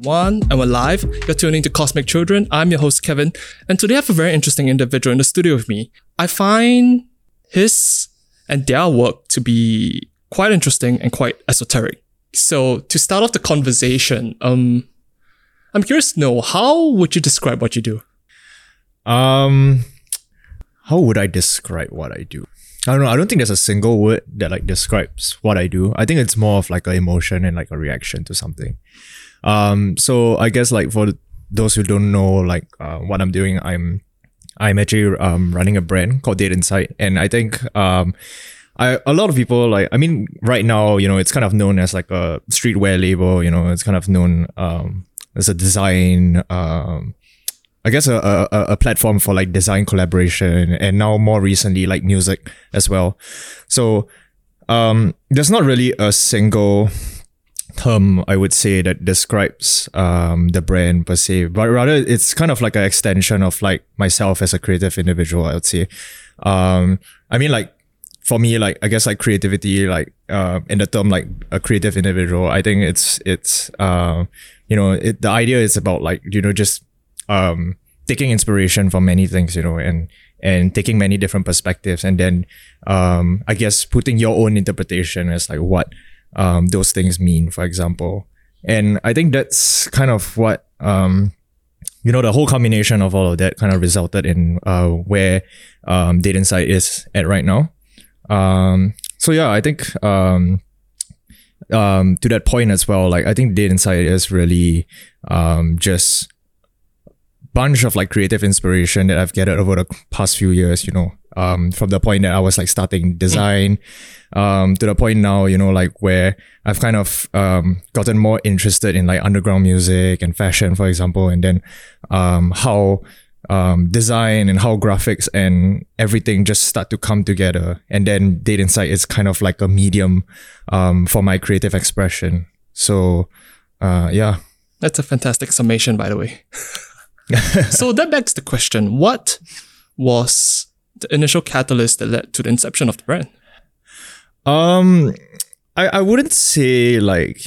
one, and we're live. You're tuning to Cosmic Children. I'm your host, Kevin, and today I have a very interesting individual in the studio with me. I find his and their work to be quite interesting and quite esoteric. So, to start off the conversation, um, I'm curious to know how would you describe what you do? Um, how would I describe what I do? I don't know. I don't think there's a single word that like describes what I do. I think it's more of like an emotion and like a reaction to something. Um, so I guess like for those who don't know like uh, what I'm doing, I'm I'm actually um running a brand called Date Insight, and I think um. I, a lot of people like I mean right now you know it's kind of known as like a streetwear label you know it's kind of known um, as a design um, I guess a, a, a platform for like design collaboration and now more recently like music as well. So um, there's not really a single term I would say that describes um, the brand per se, but rather it's kind of like an extension of like myself as a creative individual. I would say. Um, I mean, like for me, like I guess like creativity, like uh, in the term like a creative individual, I think it's it's uh, you know it, the idea is about like you know just um, taking inspiration from many things, you know, and and taking many different perspectives, and then um, I guess putting your own interpretation as like what um, those things mean, for example. And I think that's kind of what um, you know the whole combination of all of that kind of resulted in uh, where um, Date Insight is at right now. Um, so yeah, I think um, um, to that point as well, like I think Data Insight is really um, just bunch of like creative inspiration that I've gathered over the past few years, you know, um, from the point that I was like starting design, um, to the point now, you know, like where I've kind of, um, gotten more interested in like underground music and fashion, for example, and then, um, how, um, design and how graphics and everything just start to come together. And then Date Insight is kind of like a medium, um, for my creative expression. So, uh, yeah. That's a fantastic summation, by the way. so that begs the question what was the initial catalyst that led to the inception of the brand? Um, I, I wouldn't say like,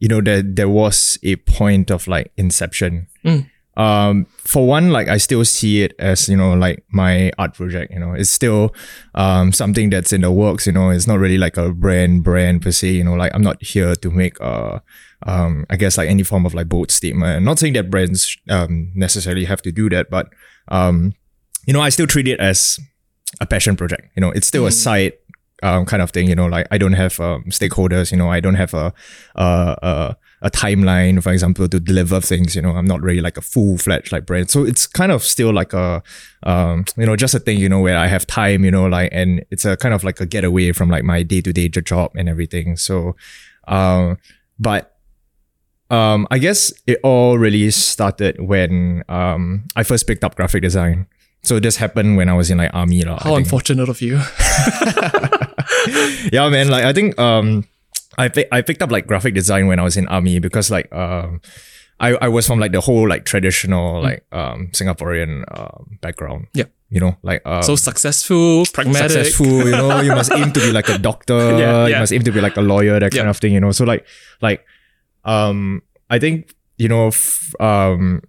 you know, that there was a point of like inception. Mm. Um, for one, like I still see it as, you know, like my art project, you know, it's still um something that's in the works, you know, it's not really like a brand brand per se, you know, like I'm not here to make a um, I guess like any form of like bold statement. I'm not saying that brands um, necessarily have to do that, but um, you know, I still treat it as a passion project. You know, it's still mm. a side um, kind of thing. You know, like I don't have um, stakeholders. You know, I don't have a, a, a a timeline, for example, to deliver things. You know, I'm not really like a full fledged like brand. So it's kind of still like a, um, you know, just a thing, you know, where I have time, you know, like, and it's a kind of like a getaway from like my day to day job and everything. So, um, but um, I guess it all really started when um, I first picked up graphic design. So this happened when I was in like army. La, How unfortunate of you. yeah, man. Like I think um, I I picked up like graphic design when I was in army because like um, I, I was from like the whole like traditional mm. like um Singaporean um, background. Yeah. You know, like um, so successful, pragmatic. Successful, you know, you must aim to be like a doctor, yeah, yeah. you must aim to be like a lawyer, that yeah. kind of thing, you know. So like like um, I think you know, f- um,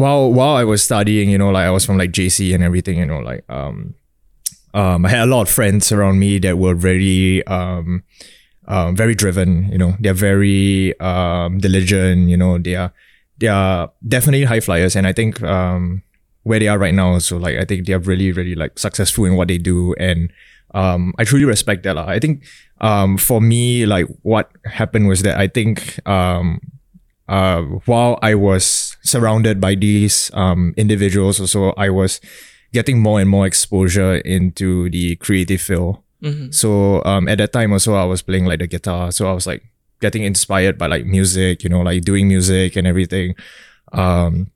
while while I was studying, you know, like I was from like JC and everything, you know, like um, um, I had a lot of friends around me that were very um, um, very driven. You know, they're very um, diligent. You know, they are they are definitely high flyers, and I think um, where they are right now, so like I think they are really really like successful in what they do, and um, I truly respect that. I think um, for me, like what happened was that I think um, uh, while I was surrounded by these um, individuals, also I was getting more and more exposure into the creative field. Mm-hmm. So um, at that time also I was playing like the guitar, so I was like getting inspired by like music, you know, like doing music and everything. Um,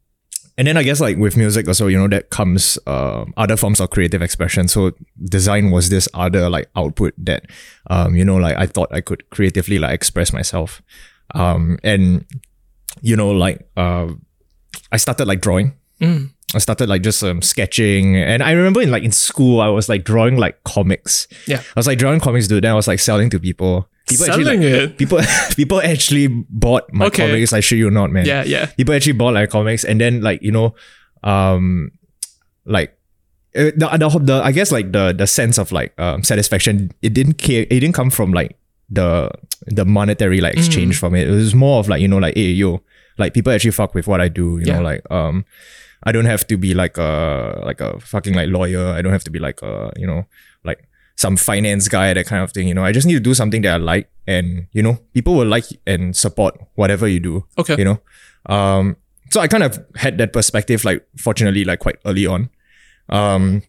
and then I guess like with music also, you know, that comes um, other forms of creative expression. So design was this other like output that, um, you know, like I thought I could creatively like express myself. Um, and you know, like uh, I started like drawing. Mm. I started like just um, sketching, and I remember in like in school I was like drawing like comics. Yeah, I was like drawing comics, dude. Then I was like selling to people. people Selling actually it. people people actually bought my Okay. comics. I shit you not, man. Yeah, yeah. People actually bought like comics, and then like you know, um, like. uh, The, the, the I guess like the the sense of like um, satisfaction it didn't care it didn't come from like the the monetary like exchange from it it was more of like you know like hey yo like people actually fuck with what I do you Yeah. know like um I don't have to be like a like a fucking like lawyer. I don't have to be like a you know like some finance guy that kind of thing. You know, I just need to do something that I like, and you know, people will like and support whatever you do. Okay. You know, um, so I kind of had that perspective like fortunately like quite early on, um.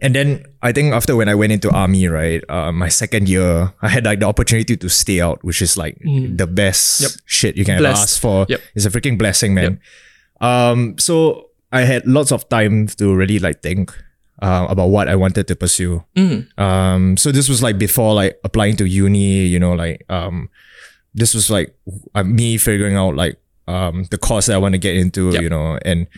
And then I think after when I went into army, right, uh, my second year, I had like the opportunity to stay out, which is like the best Yep. shit you can ever ask for. Yep. It's a freaking blessing, man. Um, so I had lots of time to really like think uh, about what I wanted to pursue. Um, so this was like before like applying to uni, you know, like um, this was like uh, me figuring out like um the course that I want to get into, Yep. you know, and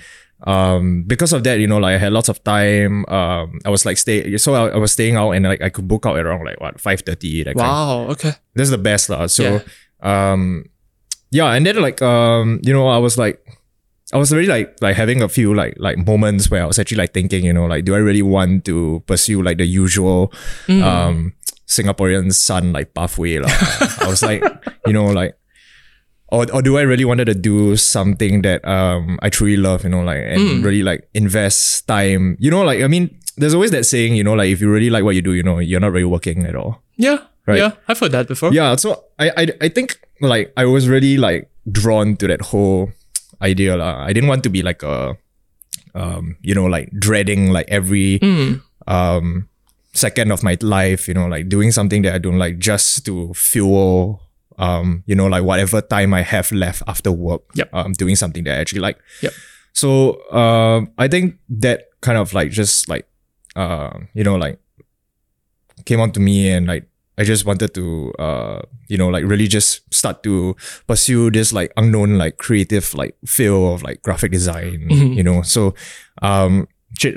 um because of that, you know, like I had lots of time. Um, I was like stay, so I, I was staying out and like I could book out around like what five thirty. That kind Wow. Okay. this is the best lah. So Yeah. um yeah, and then like um, you know, I was like I was really like like having a few like like moments where I was actually like thinking, you know, like do I really want to pursue like the usual um Singaporean son like pathway lah. I was like, you know, like or, or do I really wanted to do something that um I truly love, you know, like and really like invest time. You know, like I mean, there's always that saying, you know, like if you really like what you do, you know, you're not really working at all. Yeah. Right. Yeah. I've heard that before. Yeah, so I, I I think like I was really like drawn to that whole idea. lah. I didn't want to be like a um, you know, like dreading like every um second of my life, you know, like doing something that I don't like just to fuel um, you know, like whatever time I have left after work. Yep. Um doing something that I actually like. Yep. So um I think that kind of like just like uh, you know, like came on to me and like I just wanted to uh you know like really just start to pursue this like unknown like creative like field of like graphic design you know so um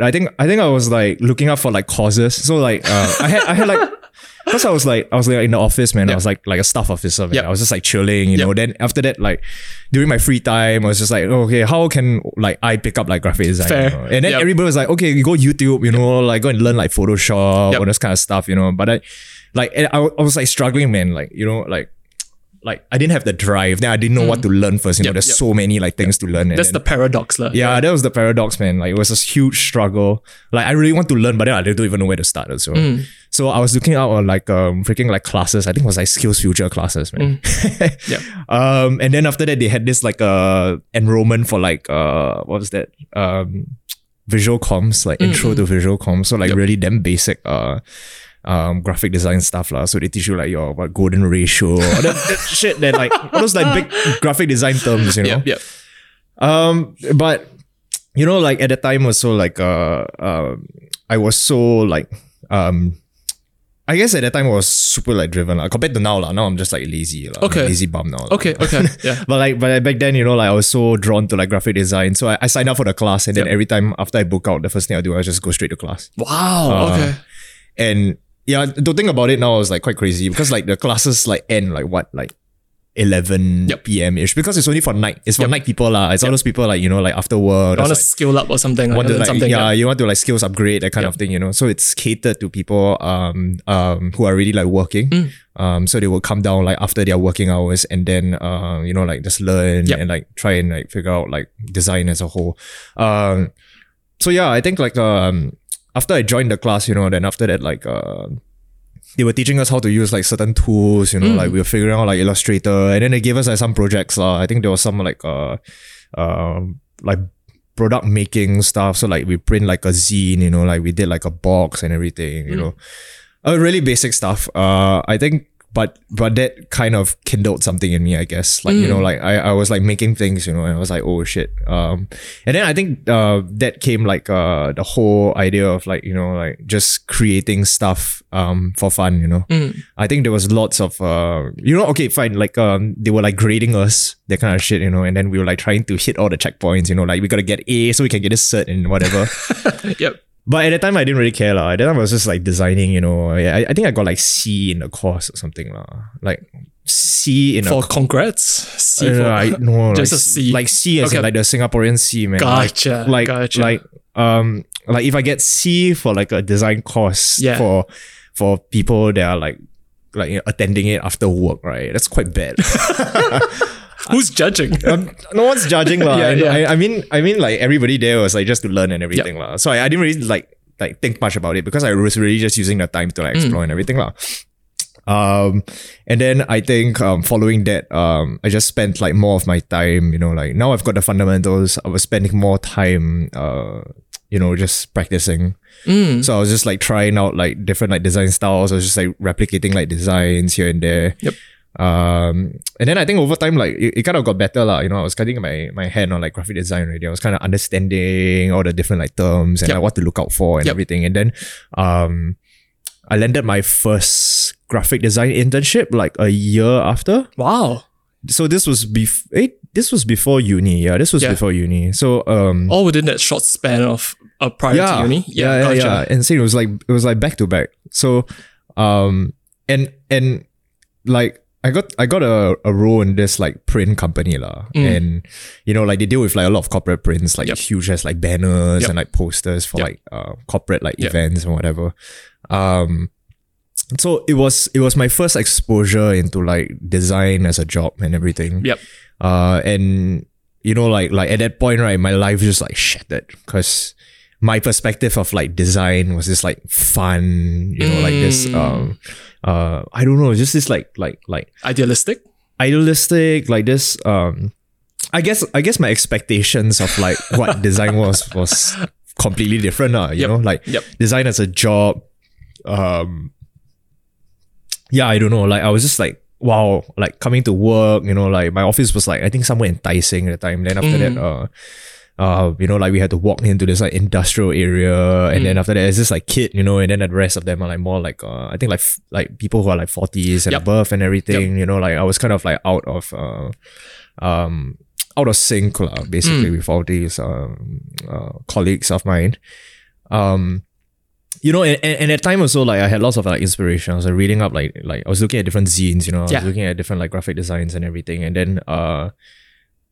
I think I think I was like looking up for like causes so like uh I had I had like Because I was like, I was like in the office, man. I was like, like a staff officer. Man. Yep. I was just like chilling, you know. Then after that, like during my free time, I was just like, okay, how can like I pick up like graphic design? Fair. you know? And then Yep. everybody was like, okay, you go YouTube, you know, like go and learn like Photoshop, Yep. all this kind of stuff, you know. But I, like, I, I was like struggling, man. Like, you know, like, like I didn't have the drive. Then I didn't know what to learn first. You know, there's yep. so many like things to learn. That's then- the paradox, lah. yeah, that was the paradox, man. Like it was a huge struggle. Like I really want to learn, but then I don't even know where to start. So Mm. So I was looking out on like um freaking like classes. I think it was like Skills Future classes, man. Mm. Yep. Um, and then after that, they had this like uh enrollment for like uh what was that um visual comms like intro to visual comms. So like Mm, Yep. really them basic uh. Um, graphic design stuff lah. So they teach you like your what golden ratio, all that, that shit. That like all those like big graphic design terms, you know. Yep. Yep. Um, but you know, like at the time was so like uh, um, I was so like um, I guess at that time I was super like driven like, compared to now lah. Now I'm just like lazy. I'm Okay. lazy bum now. lah. Okay. Okay. Yeah. But like, but like, back then, you know, like I was so drawn to like graphic design, so I, I signed up for the class, and then Yep. every time after I book out, the first thing I do, I just go straight to class. Wow. Uh, okay. And yeah, to think about it now, I was like quite crazy because like the classes like end like what like 11 Yep. p.m. ish because it's only for night. It's for Yep. night people lah. It's all those people like you know like after work. I want to like, skill up or something. Want to like something. yeah, you want to like skills upgrade that kind of thing, you know. So it's catered to people um um who are really like working. Mm. Um, so they will come down like after their working hours and then um you know like just learn Yep. and like try and like figure out like design as a whole. Um, so yeah, I think like um after I joined the class, you know, then after that like uh they were teaching us how to use like certain tools, you know, Mm. like we were figuring out like Illustrator, and then they gave us like some projects. Uh, I think there was some like uh, um, like product making stuff. So like we print like a zine, you know, like we did like a box and everything, you Mm. know, uh, really basic stuff. Uh, I think, but but that kind of kindled something in me, I guess. Like you know, Mm. like I, I was like making things, you know, and I was like, oh shit. Um, and then I think uh that came like uh the whole idea of like you know like just creating stuff um for fun, you know. Mm. I think there was lots of uh you know okay fine like um they were like grading us that kind of shit you know and then we were like trying to hit all the checkpoints you know like we gotta get A so we can get a cert and whatever Yep. But at the time I didn't really care lah. At the time I was just like designing, you know. I, I think I got like C in the course or something lah. Like C in For a congrats. C uh, for I, no, Just like, a C. Like C as in like the Singaporean C, man. Gotcha, Like, like, gotcha. like, um, like if I get C for like a design course Yeah. for for people that are like like you know, attending it after work, right? That's quite bad. Who's judging? um, no one's judging lah. Yeah, I, yeah. I, I mean, I mean, like everybody there was like just to learn and everything lah. So I, I didn't really like like think much about it because I was really just using the time to like Mm. explore and everything. Um, and then I think um, following that, um, I just spent like more of my time. You know, like now I've got the fundamentals. I was spending more time. Uh, you know, just practicing. Mm. So I was just like trying out like different like design styles. I was just like replicating like designs here and there. Yep. Um, and then I think over time, like it, it kind of got better, lah. You know, I was cutting my my hand on like graphic design already. I was kind of understanding all the different like terms and Yep. like what to look out for and Yep. everything. And then, um, I landed my first graphic design internship like a year after. Wow. So this was bef- eh, this was before uni. Yeah, this was Yeah. before uni. So um, All within that short span of uh, prior to uni. yeah, yeah, gotcha. yeah. And see, it was like it was like back to back. So, um, and and like I got I got a, a role in this like print company lah, and you know like they deal with like a lot of corporate prints, like Mm. Yep. huge as like banners Yep. and like posters for Yep. like uh corporate like events and whatever. Um, so it was it was my first exposure into like design as a job and everything. Yep. Uh, and you know, like like at that point, right, my life just like shattered because my perspective of like design was just like fun, you know, like this Mm. um uh I don't know, just this like like like Idealistic. idealistic, like this um I guess I guess my expectations of like what design was was completely different, uh, you Yep. know, like Yep. design as a job. Um yeah, I don't know. Like I was just like, wow, like coming to work, you know, like my office was like I think somewhere enticing at the time. Then after Mm. that, uh uh, you know, like we had to walk into this like industrial area, and Mm. then after that, it's just like kid, you know, and then the rest of them are like more like uh, I think like f- like people who are like forties and Yep. above and everything, you know, like I was kind of like out of uh, um, out of sync Mm. basically with all these um, uh, colleagues of mine. Um, you know, and, and, and at time also like I had lots of like inspiration. I was like, reading up like like I was looking at different zines, you know, I was Yeah. looking at different like graphic designs and everything, and then uh,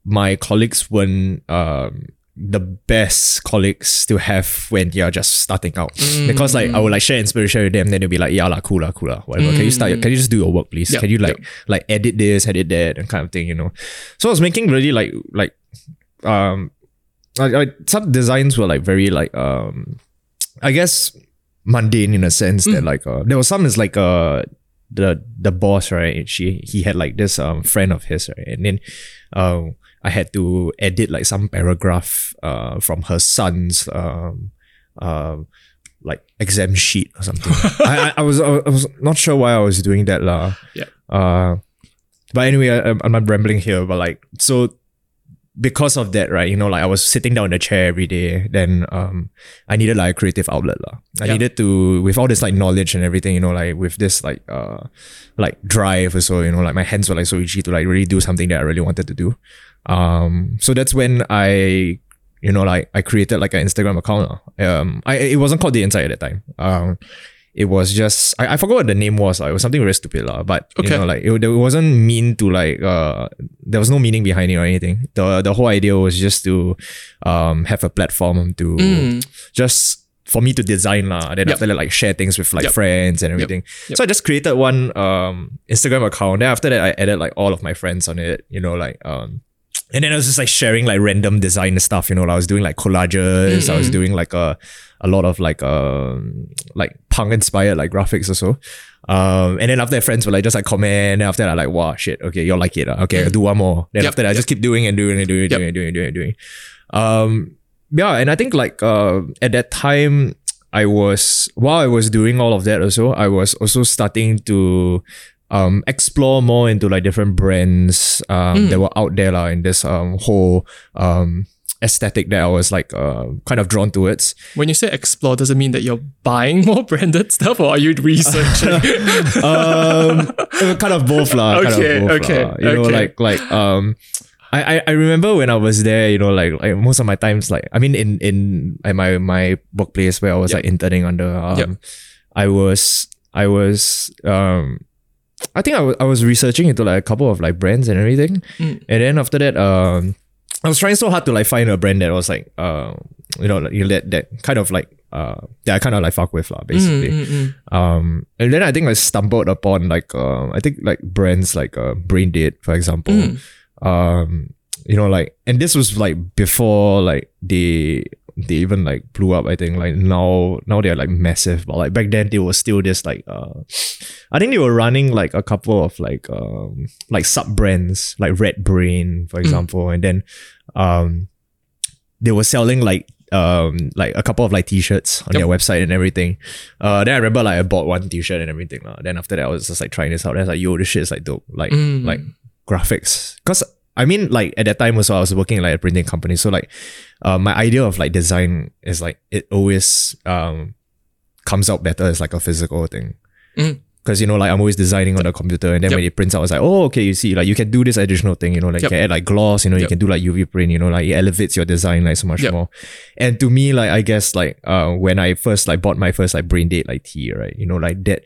my colleagues weren't um the best colleagues to have when you're just starting out. Because like I would like share inspiration with them then they'll be like yeah lah cool lah cool lah whatever. Can you start can you just do your work please? Yep, can you like like edit this edit that and kind of thing you know? So I was making really like like um like, like some designs were like very like um I guess mundane in a sense that like uh, there was some is like uh the the boss right? She he had like this um friend of his right? And then uh, I had to edit like some paragraph uh from her son's um uh like exam sheet or something I, I I was I was not sure why I was doing that lah Yeah. uh but anyway I, I'm not rambling here but like so because of that, right, you know, like I was sitting down in the chair every day, then um I needed like a creative outlet. lah. I Yeah. needed to with all this like knowledge and everything, you know, like with this like uh like drive or so, you know, like my hands were like so itchy to like really do something that I really wanted to do. Um so that's when I you know like I created like an Instagram account. Um I it wasn't called the inside at that time. Um it was just I, I forgot what the name was. lah. It was something very stupid, lah. But Okay. you know, like it, it wasn't mean to like uh there was no meaning behind it or anything. The the whole idea was just to um have a platform to Mm. just for me to design lah. Then Yep. after that, like share things with like Yep. friends and everything. Yep. So I just created one um Instagram account. Then after that, I added like all of my friends on it. You know, like um. And then I was just like sharing like random design stuff, you know. I was doing like collages. I was doing like a a lot of like um like punk inspired like graphics also. Um, and then after that, friends were like just like comment. And after that, I like, wow, shit, okay, you'll like it. ah. Okay, I'll do one more. Then Yep, after that, I just keep doing and doing and doing and Yep. doing and doing and doing and doing. Um, yeah, and I think like uh at that time I was while I was doing all of that also, I was also starting to um explore more into like different brands um that were out there like, in this um whole um aesthetic that I was like uh kind of drawn towards. When you say explore, does it mean that you're buying more branded stuff or are you researching? um kind of both lah. kind of Okay, both okay, lah. You know, like like um I, I remember when I was there, you know, like like most of my times, like I mean, in in my my workplace where I was Yep. like interning under, um, Yep. I was I was um. I think I wa- I was researching into like a couple of like brands and everything. Mm. And then after that, um I was trying so hard to like find a brand that was like uh you know like you let that kind of like uh that I kind of like fuck with lah, basically. Mm, mm, mm. Um, and then I think I stumbled upon like uh, I think like brands like uh, Brain Dead, for example. Mm. Um, you know, like, and this was like before like they they even like blew up. I think like now now they're like massive, but like back then they were still this like uh, I think they were running like a couple of like um like sub brands like Red Brain, for example, and then um they were selling like um like a couple of like t-shirts on Yep. their website and everything. Uh then I remember like I bought one t-shirt and everything. lah. Then after that I was just like trying this out. And I was like, yo, this shit is like dope. Like Mm. like graphics. Cause I mean like at that time also I was working in, like a printing company. So like uh, my idea of like design is like it always um comes out better as like a physical thing. Mm. Cause you know, like I'm always designing on the computer, and then Yep. when it prints out, I was like, oh, okay, you see, like you can do this additional thing, you know, like Yep. you can add like gloss, you know, you can do like UV print, you know, like it elevates your design like so much Yep. more. And to me, like I guess like uh when I first like bought my first like Brain Dead like tea, right, you know, like that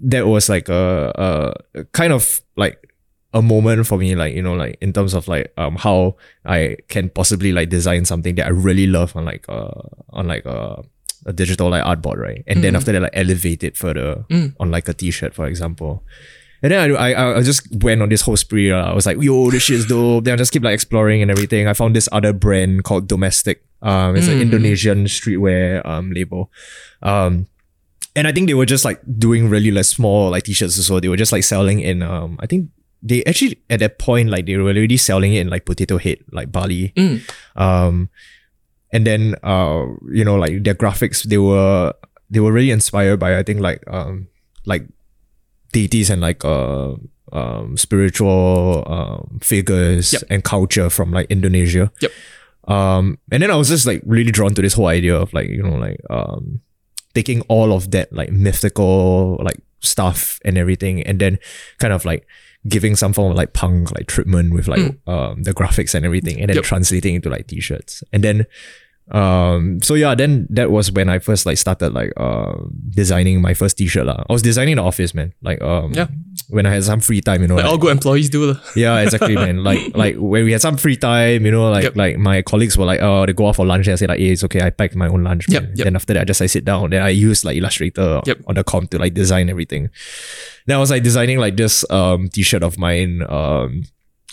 that was like a, a kind of like a moment for me, like you know, like in terms of like um how I can possibly like design something that I really love on like uh on like uh, a digital like artboard, right? And then Mm. after that, like elevate it further Mm. on like a t-shirt, for example. And then I, I I just went on this whole spree. Uh, I was like, yo, this shit is dope. Then I just keep like exploring and everything. I found this other brand called Domestic. Um, it's an Mm. Indonesian streetwear um label. Um, and I think they were just like doing really like small like t-shirts so they were just like selling in um I think they actually at that point like they were already selling it in like potato head like Bali Mm. um and then uh you know like their graphics they were they were really inspired by I think like um like deities and like uh um spiritual um figures Yep. and culture from like Indonesia Yep. um and then I was just like really drawn to this whole idea of like you know like um taking all of that like mythical like stuff and everything and then kind of like giving some form of like punk like treatment with like um the graphics and everything and then Yep. translating into like t-shirts and then um so yeah then that was when I first like started like uh designing my first t-shirt lah. I was designing the office man like um Yeah. when I had some free time you know Like like- all good employees do. lah. yeah, exactly, man. Like, like when we had some free time, you know, like, Yep. like my colleagues were like, oh, they go out for lunch. And I say like, hey, it's okay. I packed my own lunch. Yep, yep. Then after that, I just I sit down. Then I use like Illustrator Yep. on the comp to like design everything. Then I was like designing like this um t-shirt of mine. Um,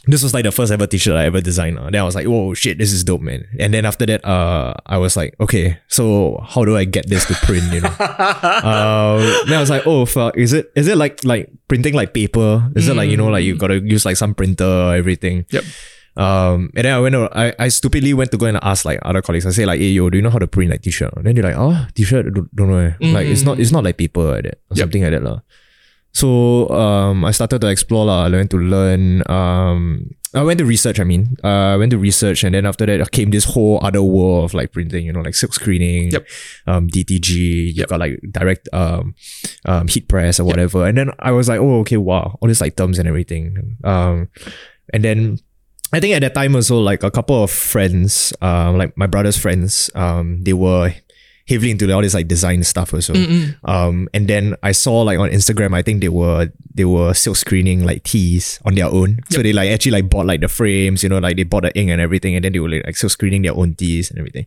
this was like the first ever t-shirt I ever designed. uh. Then I was like, whoa, shit, this is dope, man. And then after that, uh, I was like, okay, so how do I get this to print? You know. uh, then I was like, oh fuck, is it is it like like printing like paper? Is it like you know like you gotta use like some printer or everything? Yep. Um, and then I went to, I, I stupidly went to go and ask like other colleagues. I say like, hey yo, do you know how to print like t-shirt? And then they're like, oh, t-shirt, don't, don't know. eh. Like it's not it's not like paper like that or Yep. something like that lah. So um, I started to explore lah. I learned to learn. Um, I went to research. I mean, uh, I went to research, and then after that came this whole other world of like printing. You know, like silk screening, Yep. um, DTG. You Yep. got like direct um, um, heat press or whatever. And then I was like, oh, okay, wow, all these like terms and everything. Um, and then I think at that time also like a couple of friends, um, like my brother's friends, um, they were heavily into all this like design stuff also. Um, and then I saw like on Instagram, I think they were they were silk screening like tees on their own. So they like actually like bought like the frames, you know, like they bought the ink and everything, and then they were like, silk screening their own tees and everything.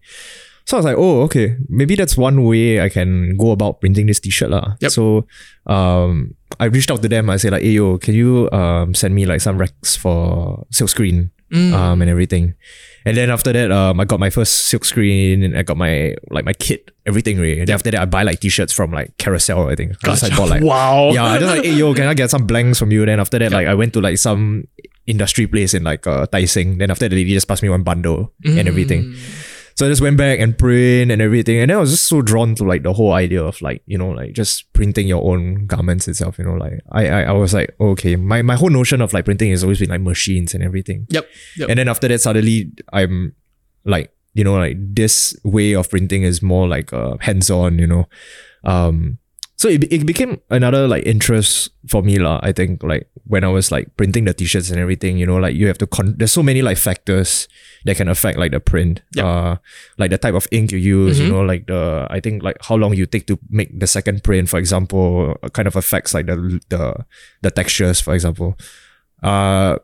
So I was like, oh, okay, maybe that's one way I can go about printing this t-shirt lah. Yep. So um, I reached out to them. I said like, hey yo, can you um send me like some recs for silk screen Mm. um and everything. And then after that, um, I got my first silk screen and I got my like my kit, everything really. And then after that, I buy like t-shirts from like Carousell, I think. I just, like, bought like wow. yeah, I just like, hey yo, can I get some blanks from you? Then after that, like I went to like some industry place in like uh Tai Seng. Then after that, the lady just passed me one bundle and everything. So I just went back and print and everything. And then I was just so drawn to like the whole idea of like, you know, like just printing your own garments itself, you know, like I I, I was like, okay, my, my whole notion of like printing has always been like machines and everything. Yep. Yep. And then after that, suddenly I'm like, you know, like this way of printing is more like uh, hands on, you know. Um, so it, it became another like interest for me lah. I think like when I was like printing the t-shirts and everything, you know, like you have to con- there's so many like factors that can affect like the print. Yep. Uh like the type of ink you use, you know, like the I think like how long you take to make the second print, for example, kind of affects like the the the textures, for example. Uh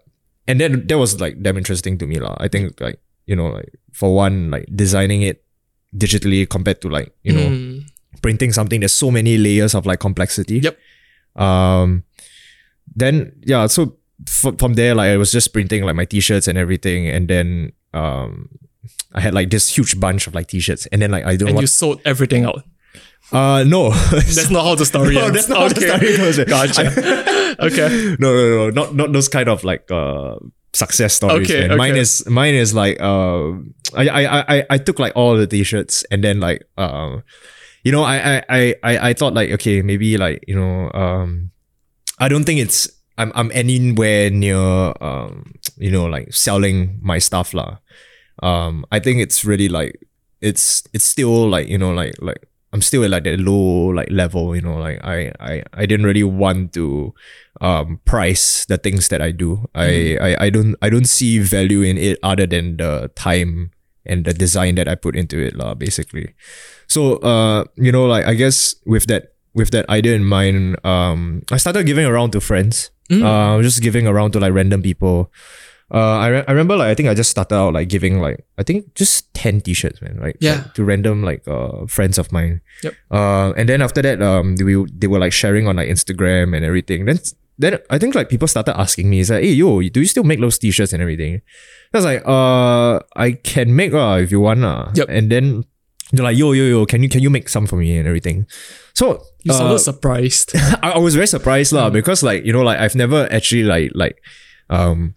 and then that was like damn interesting to me lah. I think like, you know, like for one, like designing it digitally compared to like, you know, Mm. Printing something there's so many layers of like complexity Yep. um then yeah so f- from there like i was just printing like my t-shirts and everything and then um i had like this huge bunch of like t-shirts and then like i don't And you sold everything out. uh no That's not how the story no, ends. that's not how the story goes. Gotcha. okay. no, no, no, not not those kind of like uh success stories. Okay, man. Mine is mine is like uh, I I I I- I took like all the t-shirts and then like um, you know, I I I I I thought like okay maybe like you know um, I don't think it's I'm I'm anywhere near um you know like selling my stuff lah. Um, I think it's really like it's it's still like you know like like I'm still at like that low like level you know like I I I didn't really want to um price the things that I do. I, I I don't I don't see value in it other than the time and the design that I put into it lah basically so uh you know like I guess with that with that idea in mind um I started giving around to friends Mm. uh just giving around to like random people uh, I, re- I remember like I think I just started out like giving like I think just 10 t-shirts man right Yeah. Like, to random like uh friends of mine Yep. uh and then after that um we they were like sharing on like Instagram and everything then then I think like people started asking me it's like hey yo do you still make those t-shirts and everything I was like uh I can make uh, if you want uh. Yep. and then they're like yo yo yo can you can you make some for me and everything so You uh, surprised. I, I was very surprised lah because like you know like I've never actually like like um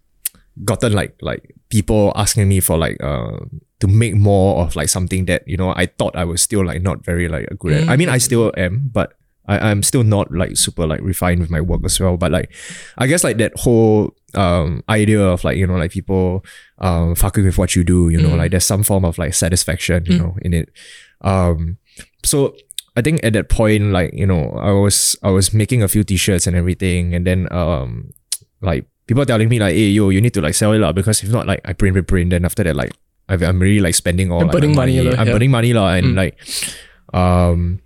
gotten like like people asking me for like uh to make more of like something that you know I thought I was still like not very like a good at. I mean I still am, but I, I'm still not like super like refined with my work as well. But like I guess like that whole um idea of like, you know, like people um fucking with what you do, you know, like there's some form of like satisfaction, you know, in it. Um so I think at that point, like, you know, I was I was making a few t-shirts and everything, and then um like people telling me like, hey yo, you need to like sell it lah, because if not like I print, print, print, then after that, like I've, I'm really like spending all You're like, my burning money money. I'm yeah. burning money lah, and like um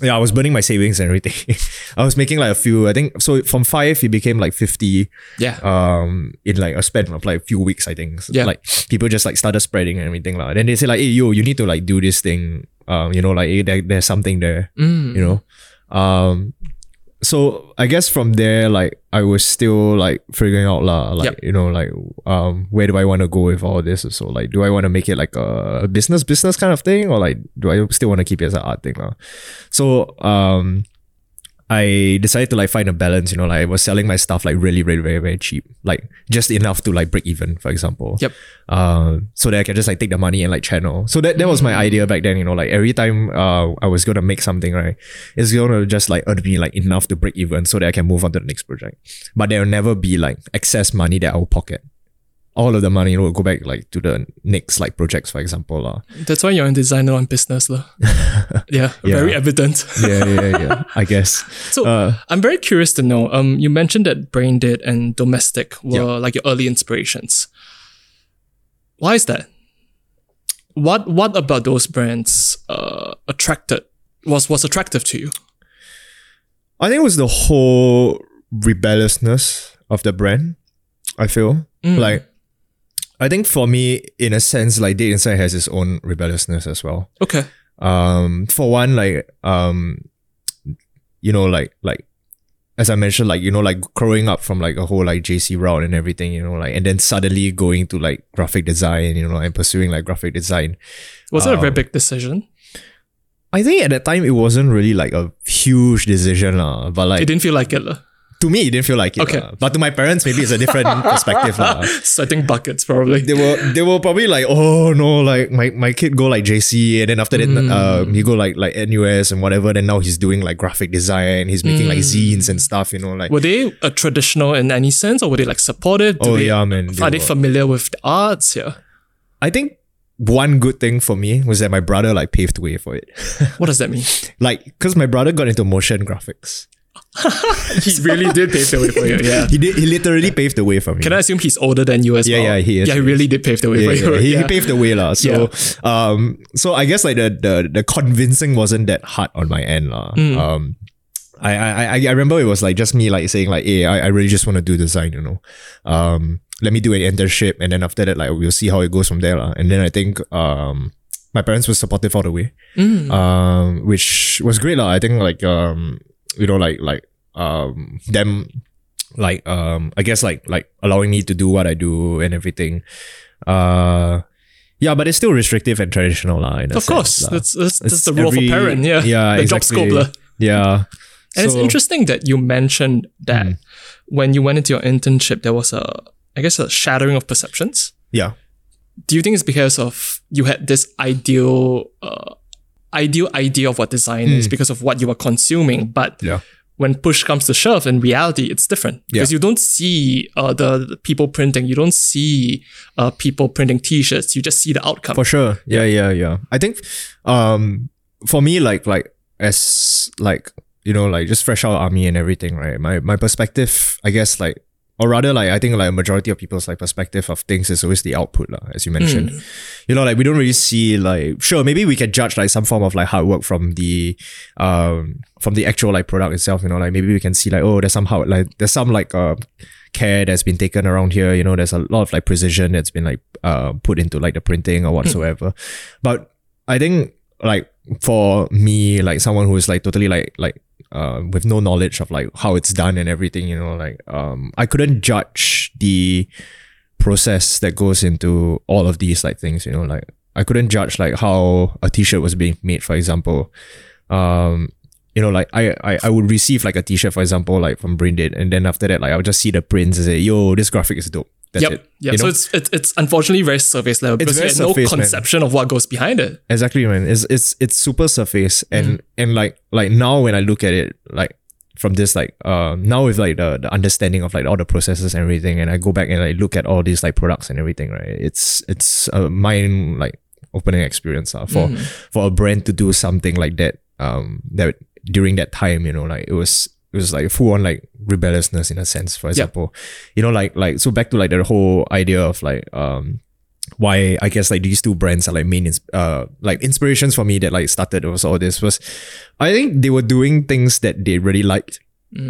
yeah, I was burning my savings and everything. I was making like a few, I think so from five it became like fifty Yeah. um in like a span of like a few weeks, I think. So, Yeah. Like people just like started spreading and everything. lah. Then they say like, hey yo, you need to like do this thing. Um, you know, like hey, there, there's something there Mm. you know um so i guess from there like i was still like figuring out lah, like Yep. you know like um where do i want to go with all this so like do i want to make it like a business business kind of thing or like do i still want to keep it as an art thing lah? so um I decided to like find a balance, you know, like I was selling my stuff like really, really, very, very cheap, like just enough to like break even, for example. Yep. Uh, so that I can just like take the money and like channel. So that, that was my idea back then, you know, like every time uh I was gonna make something, right, it's gonna just like earn me like enough to break even so that I can move on to the next project. But there will never be like excess money that I will pocket. All of the money will go back like to the next like projects, for example. lah. That's why you're a designer on business. lah. yeah, very evident. yeah, yeah, yeah. I guess. So Uh, I'm very curious to know. Um, you mentioned that Brain Dead and Domestic were like your early inspirations. Why is that? What What about those brands uh attracted was was attractive to you? I think it was the whole rebelliousness of the brand. I feel like I think for me, in a sense, like Date Inside has its own rebelliousness as well. Okay. Um, for one, like um, you know, like like as I mentioned, like you know, like growing up from like a whole like JC route and everything, you know, like and then suddenly going to like graphic design, you know, and pursuing like graphic design. Was it a very Um, big decision? I think at that time it wasn't really like a huge decision, lah. But like It didn't feel like it. lah. To me, it didn't feel like it. Okay. But to my parents, maybe it's a different perspective. Setting buckets probably. They were they were probably like, oh no, like my, my kid go like JC and then after that um, he go like like NUS and whatever. Then now he's doing like graphic design. He's making like zines and stuff. You know, like Were they a traditional in any sense, or were they like supportive? Do oh they, yeah, man. Are they were- familiar with the arts? Yeah. I think one good thing for me was that my brother like paved the way for it. What does that mean? like, because my brother got into motion graphics. He really did pave the way for you. Yeah. He did. He literally paved the way for me. Can I assume he's older than you as Yeah, well? yeah, he is, Yeah, he really did pave the way yeah, for yeah, you. he, yeah. he paved the way lah. So, um, so I guess like the the the convincing wasn't that hard on my end lah. Hmm. Um, I, I I I remember it was like just me like saying like, hey, I, I really just want to do design, you know. Um, let me do an internship, and then after that, like we'll see how it goes from there lah. And then I think um, my parents were supportive all the way, Mm. um, which was great lah. I think like um, you know, like like um, them like um I guess like like allowing me to do what I do and everything. Uh yeah, but it's still restrictive and traditional lah. in a Of course, sense lah. that's that's, that's the role of a parent. Yeah, yeah, the exactly. job scopler. Yeah. And it's interesting that you mentioned that Mm. when you went into your internship, there was a, I guess, a shattering of perceptions. Yeah. Do you think it's because of you had this ideal, uh, ideal idea of what design is because of what you are consuming, but Hmm. Yeah. when push comes to shove, in reality, it's different because Yeah. you don't see uh, the, the people printing, you don't see uh, people printing T-shirts, you just see the outcome. For sure. Yeah, yeah, yeah. I think um for me like like as like you know like just fresh out of army and everything, right? My my perspective, I guess like or rather like I think like a majority of people's like perspective of things is always the output, lah, as you mentioned. You know, like we don't really see like sure, maybe we can judge like some form of like hard work from the um from the actual like product itself, you know, like maybe we can see like, oh, there's somehow like there's some like uh care that's been taken around here. You know, there's a lot of like precision that's been like uh put into like the printing or whatsoever. But I think like for me, like someone who is like totally like like uh with no knowledge of like how it's done and everything, you know, like um I couldn't judge the process that goes into all of these like things, you know, like I couldn't judge like how a t-shirt was being made, for example. Um, you know, like I, I I would receive like a t-shirt, for example, like from Braindead, and then after that, like I would just see the prints and say, yo, this graphic is dope. That's Yep. it. You so know? it's, it's it's unfortunately very surface level because very you had no surface, man. conception of what goes behind it. Exactly, man. It's it's it's super surface and Mm. and like like now when I look at it, like from this like uh now with like the, the understanding of like all the processes and everything, and I go back and like look at all these like products and everything, right? It's it's a mind like opening experience uh, for Mm. for a brand to do something like that. Um, that during that time, you know, like it was it was like full on like rebelliousness in a sense. For example, you know, like like so back to like the whole idea of like um why I guess like these two brands are like main uh like inspirations for me that like started was all this was I think they were doing things that they really liked.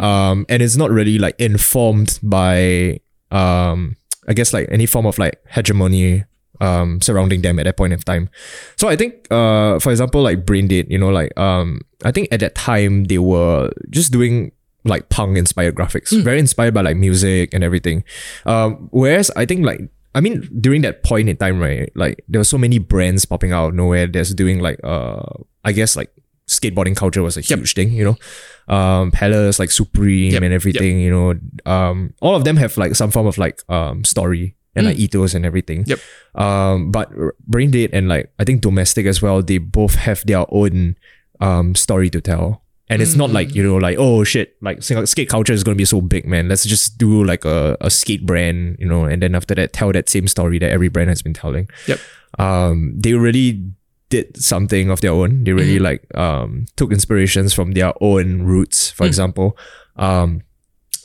Um and it's not really like informed by um I guess like any form of like hegemony um surrounding them at that point of time. So I think uh for example like Brain Dead, you know, like um I think at that time they were just doing like punk inspired graphics, very inspired by like music and everything. Um whereas I think like I mean during that point in time, right, like there were so many brands popping out of nowhere that's doing like uh I guess like skateboarding culture was a huge thing, you know. Um Palace, like Supreme Yep, and everything, you know. Um all of them have like some form of like um story and like ethos and everything. Yep. Um, but Brain Dead and like I think Domestic as well, they both have their own um story to tell. And it's not like, you know, like, oh shit, like skate culture is gonna be so big, man. Let's just do like a, a skate brand, you know, and then after that tell that same story that every brand has been telling. Yep. Um, they really did something of their own. They really like um took inspirations from their own roots, for example. Um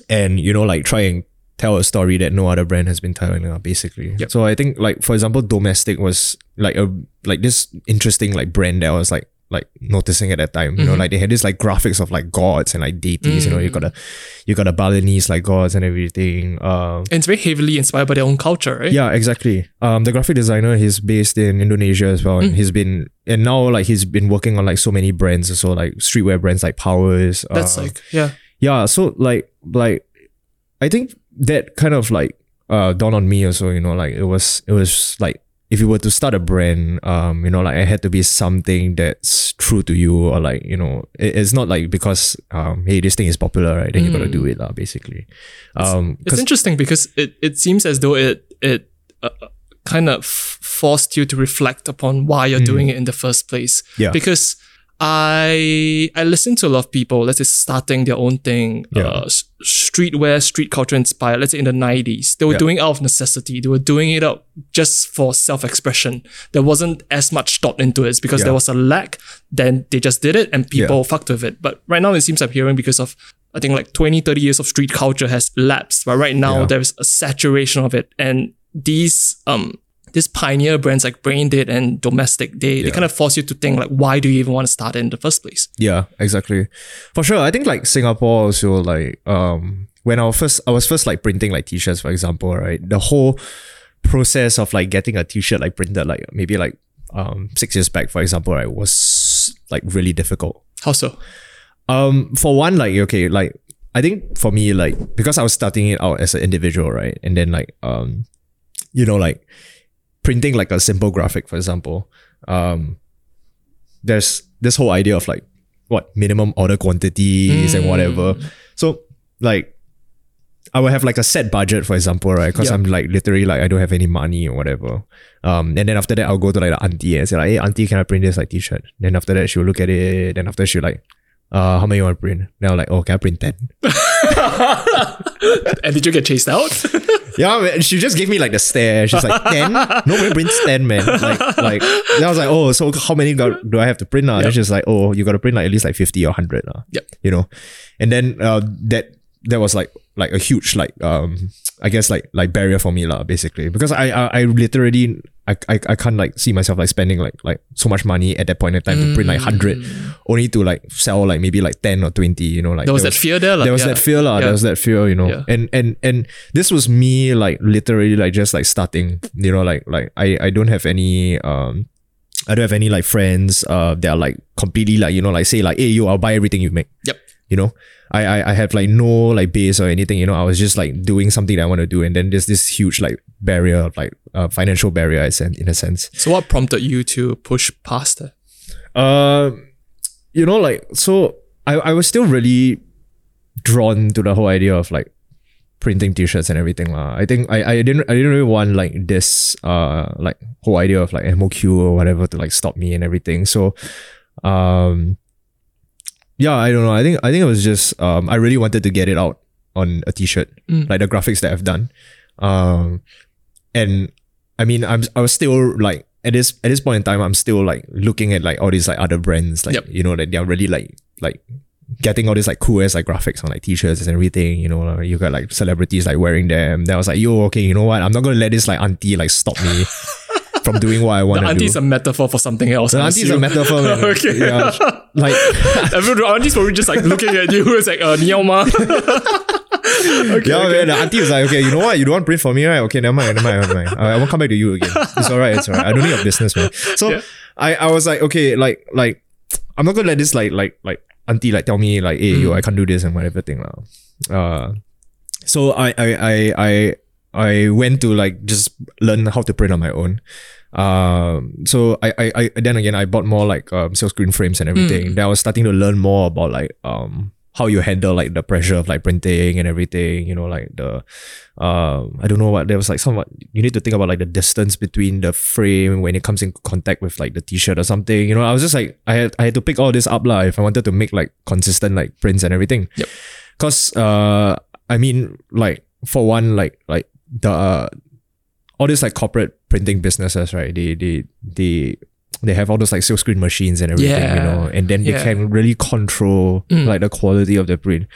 and you know, like try and tell a story that no other brand has been telling uh, basically Yep. so i think like for example domestic was like a like this interesting like brand that i was like like noticing at that time you know like they had this like graphics of like gods and like deities you know you got a you got a balinese like gods and everything um And it's very heavily inspired by their own culture, right? yeah, exactly. Um, the graphic designer he's based in Indonesia as well, and Mm. he's been and now like he's been working on like so many brands, so like streetwear brands like Powers. That's uh, like, yeah. yeah. So like like, I think that kind of like uh dawned on me also. You know, like it was it was like if you were to start a brand, um, you know, like it had to be something that's true to you, or like you know, it, it's not like because um, hey, this thing is popular, right? Then you gotta do it, lah. Basically, um, It's interesting because it, it seems as though it it uh, kind of forced you to reflect upon why you're doing it in the first place. Yeah. Because I I listen to a lot of people, let's say starting their own thing, Yeah. uh, streetwear, street culture inspired, let's say in the 90s. They were Yeah. doing it out of necessity. They were doing it out just for self-expression. There wasn't as much thought into it because Yeah. there was a lack. Then they just did it and people fucked with it. But right now it seems I'm hearing because of I think like 20, 30 years of street culture has lapsed. But right now there's a saturation of it. And these um these pioneer brands like Braindead and Domestic, they, they kind of force you to think like, why do you even want to start it in the first place? Yeah, exactly. For sure. I think like Singapore also like um when I was first I was first like printing like t-shirts, for example, right? The whole process of like getting a t-shirt like printed like maybe like um six years back, for example, right, was like really difficult. How so? Um, for one, like okay, like I think for me, like because I was starting it out as an individual, right, and then like um, you know, like printing like a simple graphic, for example, um, there's this whole idea of like what minimum order quantities and whatever. So like I will have like a set budget, for example, right? Because. I'm like literally like I don't have any money or whatever. Um, and then after that I'll go to like the auntie and say like, hey auntie, can I print this like t-shirt? Then after that she'll look at it. Then after she'll like, uh, how many you want to print? Now like, oh, can I print ten? And did you get chased out? yeah, man, she just gave me like the stare. She's like, ten? Nobody prints ten, man. Like, like. I was like, oh, so how many got, do I have to print now? Then she's like, oh, you got to print like at least like fifty or hundred now. Yep. You know, and then uh, that that was like like a huge like um I guess like like barrier for me lah basically because I I, I literally I, I I can't like see myself like spending like like so much money at that point in time to print like hundred only to like sell like maybe like ten or twenty you know like there was that fear there. Like, there was yeah. that fear lah. Yeah. There was that fear, you know. Yeah. And and and this was me like literally like just like starting, you know, like like I I don't have any um I don't have any like friends uh that are like completely like you know like say like hey you I'll buy everything you make. Yep. You know, I I, I have like no like base or anything. You know, I was just like doing something that I want to do, and then there's this huge like barrier, like uh, financial barrier, in a sense. So what prompted you to push past that? Uh, you know, like so I, I was still really drawn to the whole idea of like printing t-shirts and everything. lah. I think I, I didn't I didn't really want like this uh like whole idea of like MOQ or whatever to like stop me and everything. So um yeah, I don't know. I think I think it was just um I really wanted to get it out on a t-shirt. Mm. Like the graphics that I've done. Um and I mean I'm I was still like at this at this point in time I'm still like looking at like all these like other brands like Yep. you know that they're really like like getting all these like cool ass like graphics on like t-shirts and everything you know like, you got like celebrities like wearing them then I was like yo okay you know what I'm not gonna let this like auntie like stop me from doing what I want The to auntie do is a metaphor for something else. the I auntie is a assume. metaphor man. Okay. yeah like Everyone, aunties probably just like looking at you. It's like, uh, 你要吗? okay, yeah, okay. man, the auntie was like, okay, you know what? You don't want print for me, right? Okay, never mind, never mind, never mind. I, I won't come back to you again. It's alright, it's alright. I don't need your business, man. So Yeah. I, I was like, okay, like, like, I'm not gonna let this like, like, like auntie like tell me like, hey, yo, I can't do this and whatever thing lah. Uh, so I, I, I, I, I went to like just learn how to print on my own. Um, so I, I, I then again I bought more like um silk screen frames and everything. Then I was starting to learn more about like um how you handle like the pressure of like printing and everything. You know, like the um I don't know what there was like somewhat you need to think about like the distance between the frame when it comes in contact with like the t-shirt or something. You know, I was just like I had I had to pick all this up lah if I wanted to make like consistent like prints and everything. Yep. Cause uh I mean like for one like like the uh, all these like corporate printing businesses, right? They they they they have all those like silk screen machines and everything, you know, and then they Yeah. can really control Mm. like the quality of the print.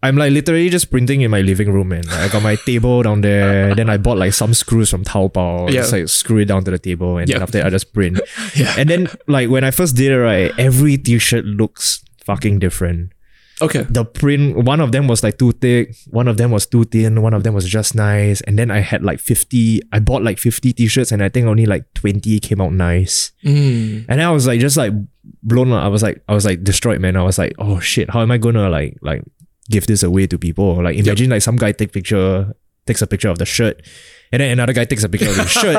I'm like literally just printing in my living room, and Like, I got my table down there. then I bought like some screws from Taobao. Yeah. Just like screw it down to the table, and then Yeah. after that I just print. Yeah. and then like when I first did it, right, every t-shirt looks fucking different Okay. the print one of them was like too thick one of them was too thin one of them was just nice and then i had like 50 i bought like 50 t-shirts and i think only like 20 came out nice Mm. and then i was like just like blown up. i was like i was like destroyed man i was like oh shit how am i gonna like like give this away to people like imagine like some guy take picture takes a picture of the shirt and then another guy takes a picture of the shirt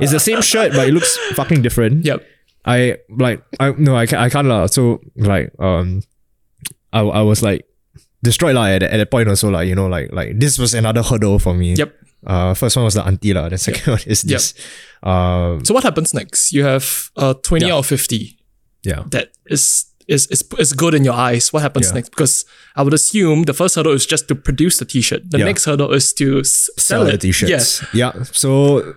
it's the same shirt but it looks fucking different Yep. I like I no I can't I can't lah. So like um I, I was like destroyed lah at, that- at that point also like you know like like this was another hurdle for me. Yep. Uh first one was the auntie lah. The second one is this. Um So what happens next? You have uh 20 Yeah. out of 50. Yeah. that is is is, is good in your eyes, what happens Yeah. next? Because I would assume the first hurdle is just to produce the t-shirt. The Yeah. next hurdle is to s- sell, sell it. the t-shirts. Yeah. Yeah. So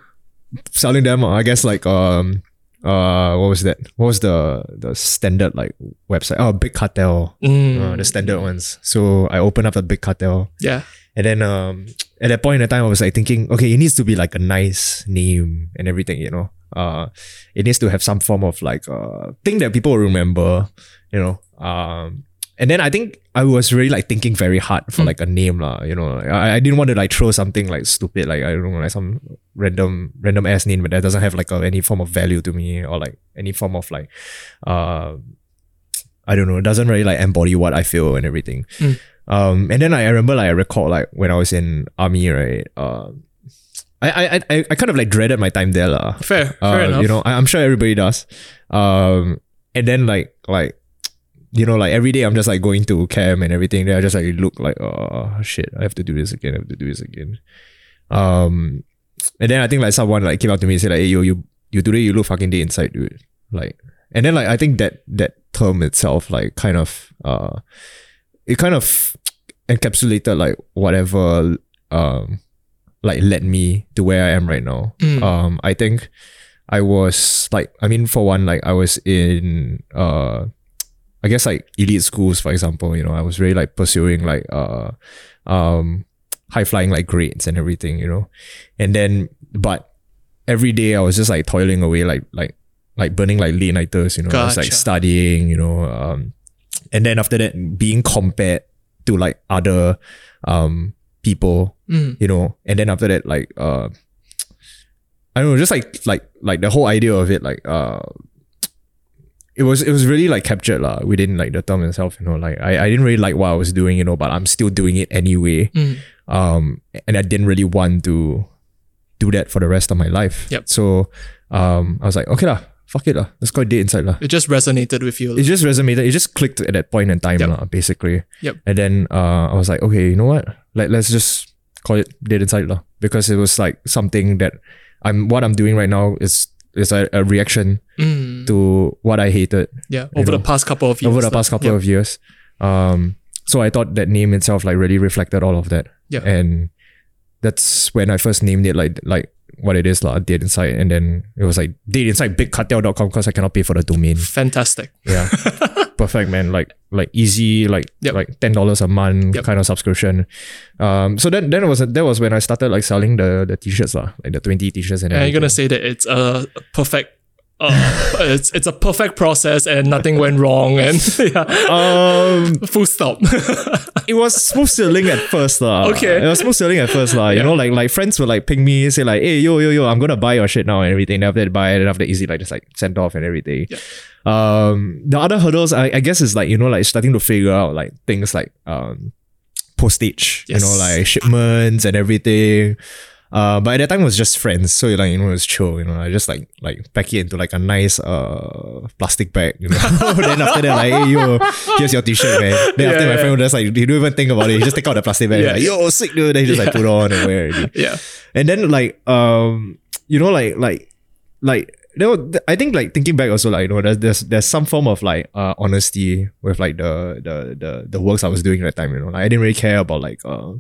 selling them, I guess like um uh what was that? What was the the standard like website? Oh, Big Cartel. Mm, Uh, the standard ones. So I opened up a Big Cartel. yeah. And then um at that point in time I was like thinking, okay, it needs to be like a nice name and everything, you know. Uh it needs to have some form of like uh thing that people will remember, you know. Um and then I think I was really like thinking very hard for like a name, lah. You know, I, I didn't want to like throw something like stupid, like I don't know, like some random random ass name, but that doesn't have like a, any form of value to me or like any form of like, uh, I don't know, it doesn't really like embody what I feel and everything. Mm. Um, and then I, I remember like I recall like when I was in army, right? Um, I, I, I, I kind of like dreaded my time there, lah. Fair. Uh, Fair enough. You know, I, I'm sure everybody does. Um, and then like like you know, like every day I'm just like going to camp and everything. Then I just like look like, oh shit, I have to do this again. I have to do this again. Um, and then I think like someone like came up to me and said like, hey, yo, you you today you look fucking dead inside, dude. Like, and then like I think that that term itself like kind of uh, it kind of encapsulated like whatever um like led me to where I am right now. Mm. Um, I think I was like, I mean, for one, like I was in uh, I guess like elite schools, for example. You know, I was really like pursuing like uh, um, high flying like grades and everything. You know, and then but every day I was just like toiling away, like like like burning like late nighters. You know, I was like studying. You know, um, and then after that being compared to like other um people Mm. you know and then after that like uh i don't know just like like like the whole idea of it like uh it was it was really like captured lah within like the term itself you know like I, I didn't really like what i was doing you know but i'm still doing it anyway Mm. um and i didn't really want to do that for the rest of my life Yep. so um i was like okay lah fuck it lah let's go dead inside lah It just resonated with you. it just resonated. It just clicked at that point in time, Yep. lah, basically. Yep. And then uh, I was like, okay, you know what? Like, let's just call it dead inside, lah, because it was like something that I'm. What I'm doing right now is is a, a reaction Mm. to what I hated Yeah. Over know, the past couple of years. over the past couple of years. Um, so I thought that name itself like really reflected all of that. Yeah. And that's when I first named it like like what it is, like Dead Inside. And then it was like Dead Inside bigcartel.com because I cannot pay for the domain. Fantastic. Yeah. Perfect, man. Like like easy, like Yep. like ten dollars a month Yep. kind of subscription. Um. So then then it was that was when I started like selling the the t-shirts lah, like the twenty t-shirts and And you're gonna say that it's a perfect. Uh, it's it's a perfect process and nothing went wrong and yeah, um, full stop. it was smooth sailing at first lah. Okay. It was smooth sailing at first lah. You Yeah. know, like like friends would like ping me say like, hey yo yo yo, I'm gonna buy your shit now and everything. After that buy it, and after easy like just like send off and everything. Yeah. Um, the other hurdles I, I guess is like you know like starting to figure out like things like um postage, you know like shipments and everything. Uh, but at that time it was just friends, so like you know it was chill. You know, I just like like pack it into like a nice uh plastic bag. You know, then after that like hey yo, here's your t-shirt, man. Then after Yeah, my friend was just like you don't even think about it. You just take out the plastic bag, Yeah. like yo sick dude. Then you just like put on and wear it. yeah. And then like um you know like like like were, I think like thinking back also like you know there's there's, there's some form of like uh honesty with like the the the the works I was doing at that time you know like I didn't really care about like uh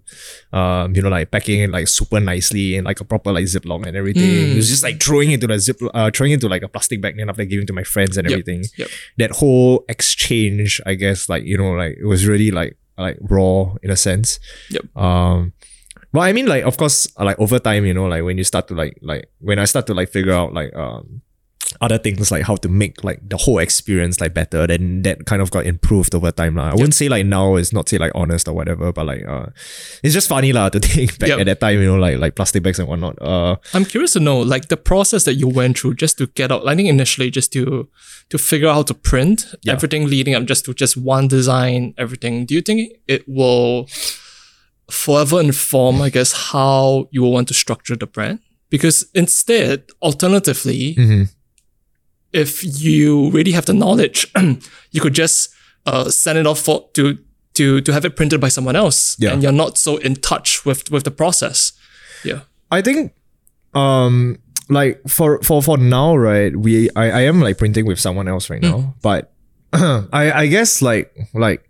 um you know like packing it like super nicely and like a proper like ziploc and everything Mm. it was just like throwing into the zip uh throwing into like a plastic bag and after giving to my friends and everything Yep. that whole exchange I guess like you know like it was really like like raw in a sense Yep. um well, I mean, like, of course, uh, like over time, you know, like when you start to like, like when I start to like figure out like, um, other things like how to make like the whole experience like better, then that kind of got improved over time, lah. I wouldn't say like now is not say like honest or whatever, but like, uh, it's just funny, lah, to think back Yep. at that time, you know, like like plastic bags and whatnot. Uh, I'm curious to know, like the process that you went through just to get out. I think initially just to to figure out how to print Yeah. everything leading up just to just one design, everything. Do you think it will forever inform, I guess, how you will want to structure the brand? Because instead, alternatively, mhm. If you really have the knowledge, you could just uh, send it off for to to to have it printed by someone else, Yeah. and you're not so in touch with with the process. Yeah. I think um like for for for now, right? We I, I am like printing with someone else right now, but I I guess like like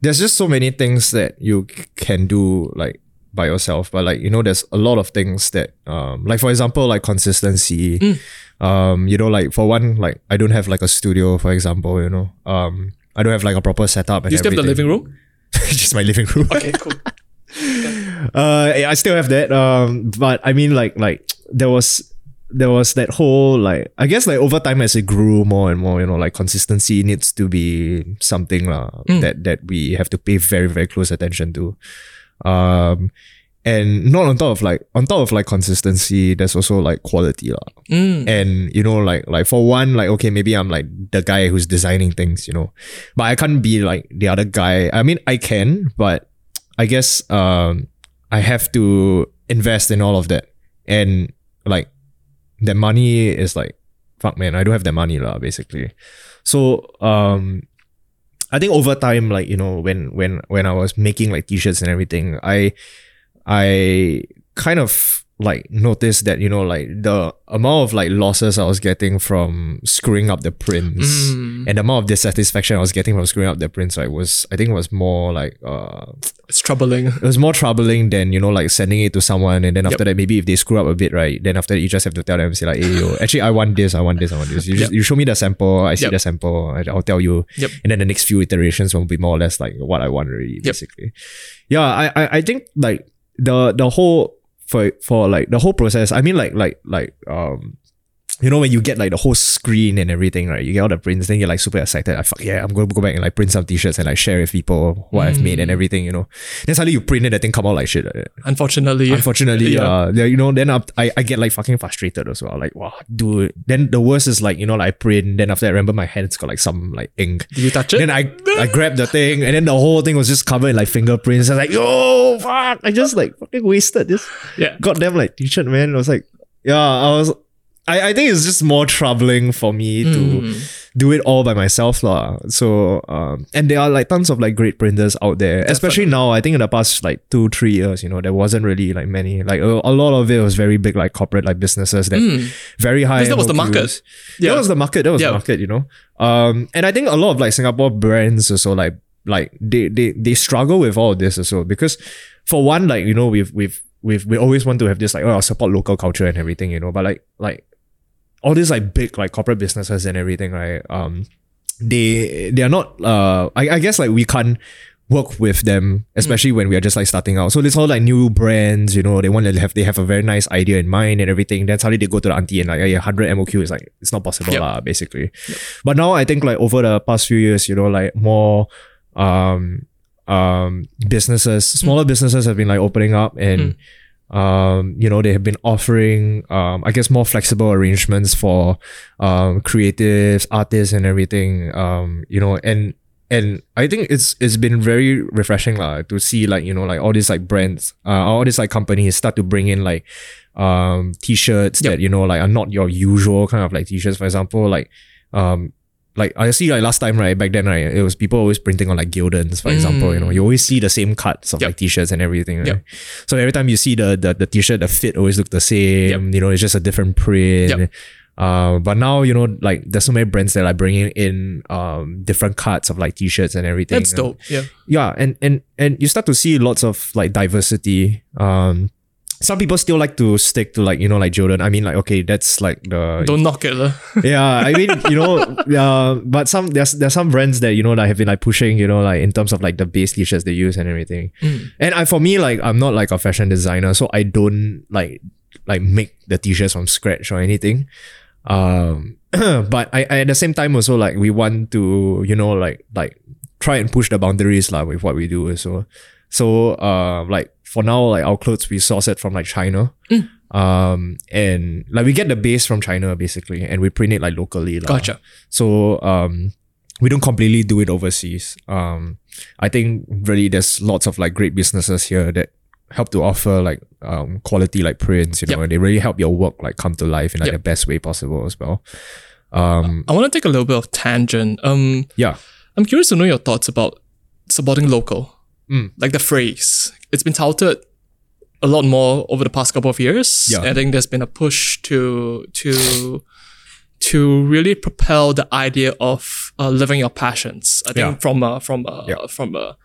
there's just so many things that you can do like by yourself, but like you know, there's a lot of things that um like for example like consistency. Um, you know, like for one, like I don't have like a studio, for example, you know. Um I don't have like a proper setup and You still have the living room? just my living room. Okay, cool. uh I still have that um but I mean like like there was there was that whole like I guess like over time as it grew more and more you know like consistency needs to be something lah that that we have to pay very very close attention to um and not on top of like on top of like consistency there's also like quality lah. Mm. and you know like like for one like okay maybe i'm like the guy who's designing things you know. But i can't be like the other guy. I mean i can but i guess um i have to invest in all of that. And like the money is like fuck man i don't have that money lah basically. So um i think over time like you know when when when i was making like t-shirts and everything i I kind of like noticed that you know like the amount of like losses I was getting from screwing up the prints Mm. and the amount of dissatisfaction I was getting from screwing up the prints like was I think it was more like uh It's troubling. it was more troubling than you know like sending it to someone and then after that maybe if they screw up a bit right then after that you just have to tell them say like hey yo actually I want this I want this I want this you just you show me the sample I see Yep. the sample I'll tell you Yep. and then the next few iterations will be more or less like what I want already basically yeah I, I I think like the the whole for for like the whole process. I mean like like like um you know when you get like the whole screen and everything right you get all the prints then you're like super excited I fuck yeah I'm gonna go back and like print some t-shirts and like share with people what I've made and everything you know then suddenly you print it and thing come out like shit. Unfortunately. Unfortunately, Yeah. uh, you know, then up, I, I get like fucking frustrated as well. Like, wow, dude. Then the worst is like, you know, like I print, then after I remember my hand's got like some like ink. Did you touch it? Then I I grabbed the thing, and then the whole thing was just covered in like fingerprints. I was like, yo, fuck! I just like fucking wasted this yeah. goddamn like t-shirt, man. I was like, yeah, I was. I, I think it's just more troubling for me to Mm. do it all by myself, lah. So, um, and there are like tons of like great printers out there, especially now. I think in the past like two, three years, you know, there wasn't really like many. Like a, a lot of it was very big, like corporate like businesses that very high. That was the market. Yeah. That was the market. That was Yeah. the market. You know. Um, and I think a lot of like Singapore brands also like like they they they struggle with all of this also because for one like you know we've we've we've we always want to have this like oh support local culture and everything you know but like like all these like big like corporate businesses and everything right um they they are not uh I, I guess like we can't work with them especially when we are just like starting out. So it's all like new brands you know they want to have they have a very nice idea in mind and everything. Then suddenly they go to the auntie and like yeah 100 MOQ is like it's not possible Yep. lah basically. But now I think like over the past few years you know like more um um businesses smaller businesses have been like opening up and um you know they have been offering um i guess more flexible arrangements for um creatives artists and everything um you know and and i think it's it's been very refreshing lah, to see like you know like all these like brands uh all these like companies start to bring in like um t-shirts Yep. that you know like are not your usual kind of like t-shirts for example like um like I see like last time right back then right it was people always printing on like Gildans for example you know you always see the same cuts of Yep. like t-shirts and everything right? Yep. so every time you see the the, the t-shirt the fit always look the same you know it's just a different print Yep. uh, but now you know like there's so many brands that are bringing in um different cuts of like t-shirts and everything That's dope. Yeah. yeah and and and you start to see lots of like diversity um some people still like to stick to like you know like Jordan I mean like okay that's like the Don't knock it. yeah, I mean, you know, yeah, but some there's there's some brands that you know that have been like pushing, you know, like in terms of like the base t-shirts they use and everything. And I for me, like I'm not like a fashion designer, so I don't like like make the t-shirts from scratch or anything. Um, but I, I at the same time also like we want to you know like like try and push the boundaries lah with what we do. So so uh like for now like our clothes we source it from like China. Um and like we get the base from China basically and we print it like locally. lah. Gotcha. So um we don't completely do it overseas. Um I think really there's lots of like great businesses here that help to offer like um quality like prints, you know, Yep. and they really help your work like come to life in like Yep. the best way possible as well. Um I want to take a little bit of tangent. Um, yeah. I'm curious to know your thoughts about supporting local. Mm. Like the phrase. It's been touted a lot more over the past couple of years. Yeah. I think there's been a push to to to really propel the idea of uh, living your passions. I think Yeah. from a from a Yeah. from a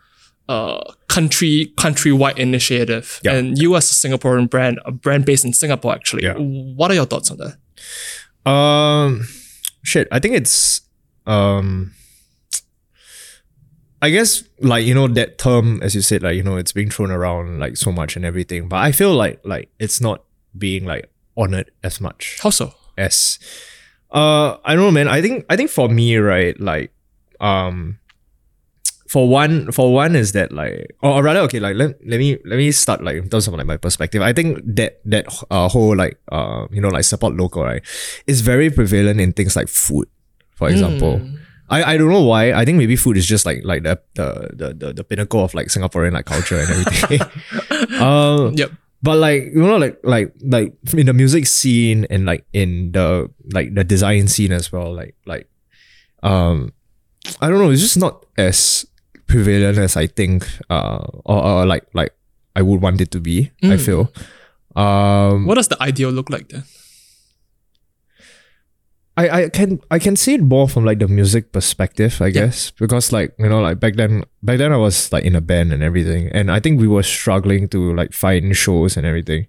uh, country countrywide initiative, Yeah. and you as a Singaporean brand, a brand based in Singapore, actually. Yeah. What are your thoughts on that? Um, shit. I think it's um. I guess like you know that term, as you said, like you know it's being thrown around like so much and everything, but I feel like like it's not being like honored as much How so? as uh I don't know man. I think I think for me right like um for one for one is that like or, or rather okay like let, let me let me start like in terms of like my perspective. I think that that uh, whole like uh you know like support local right is very prevalent in things like food for example I, I don't know why. I think maybe food is just like like the the the the, pinnacle of like Singaporean like culture and everything. um, Yep. but like you know, like like like in the music scene and like in the like the design scene as well, like like um I don't know, it's just not as prevalent as I think uh or, or like like I would want it to be, I feel. Um What does the ideal look like then? I, I can I can see it more from like the music perspective, I guess, because like you know like back then back then I was like in a band and everything, and I think we were struggling to like find shows and everything.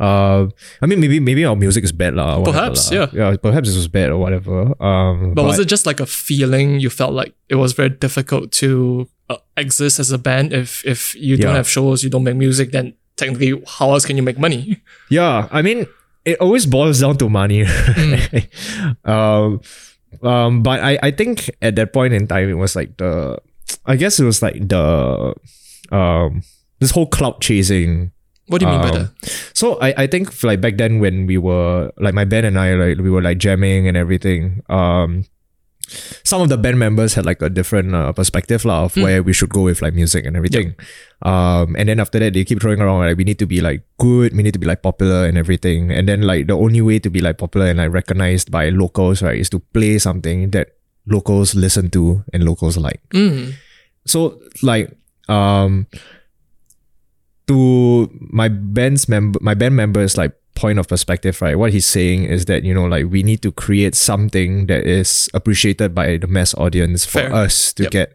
Uh, I mean maybe maybe our music is bad lah. whatever Perhaps, yeah. yeah, perhaps it was bad or whatever. Um, But, was it just like a feeling you felt like it was very difficult to uh, exist as a band if if you don't Yeah. have shows, you don't make music, then technically how else can you make money? Yeah, I mean, it always boils down to money. right? um, um, but I, I think at that point in time, it was like the, I guess it was like the, um, this whole cloud chasing. What do you mean by Um, that? So I, I think like back then when we were like my band and I like we were like jamming and everything. Um, some of the band members had like a different uh, perspective lah of where we should go with like music and everything. Um, and then after that they keep throwing around like we need to be like good, we need to be like popular and everything. And then like the only way to be like popular and like recognized by locals right is to play something that locals listen to and locals like. Mm. So like um to my band's member my band members like point of perspective, right? What he's saying is that, you know, like we need to create something that is appreciated by the mass audience for Fair. us to Yep. get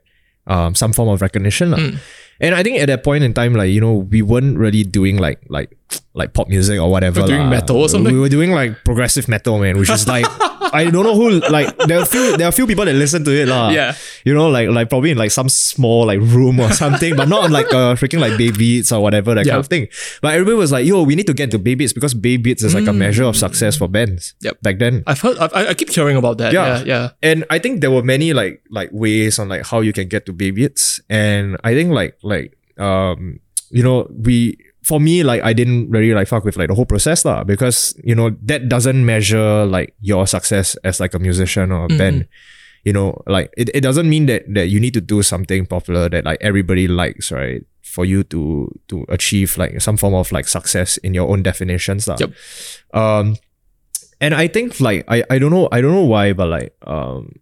um some form of recognition. Mm. And I think at that point in time, like, you know, we weren't really doing like like like pop music or whatever. We're doing lah. metal or something? We were doing like progressive metal, man, which is like I don't know who like there are few there are few people that listen to it. lah. Yeah. You know, like like probably in like some small like room or something, but not like a freaking like Baybeats or whatever, that Yeah. kind of thing. But everybody was like, yo, we need to get into Baybeats because Baybeats is like a measure of success for bands. Mm. Yep. Back then. I've heard I, I keep hearing about that. Yeah. Yeah, yeah. And I think there were many like like ways on like how you can get to Baybeats. And I think like like um you know we for me like I didn't really like fuck with like the whole process lah because you know that doesn't measure like your success as like a musician or a band. You know, like it, it doesn't mean that that you need to do something popular that like everybody likes, right? For you to to achieve like some form of like success in your own definitions. lah. Yep. Um and I think like I, I don't know I don't know why, but like um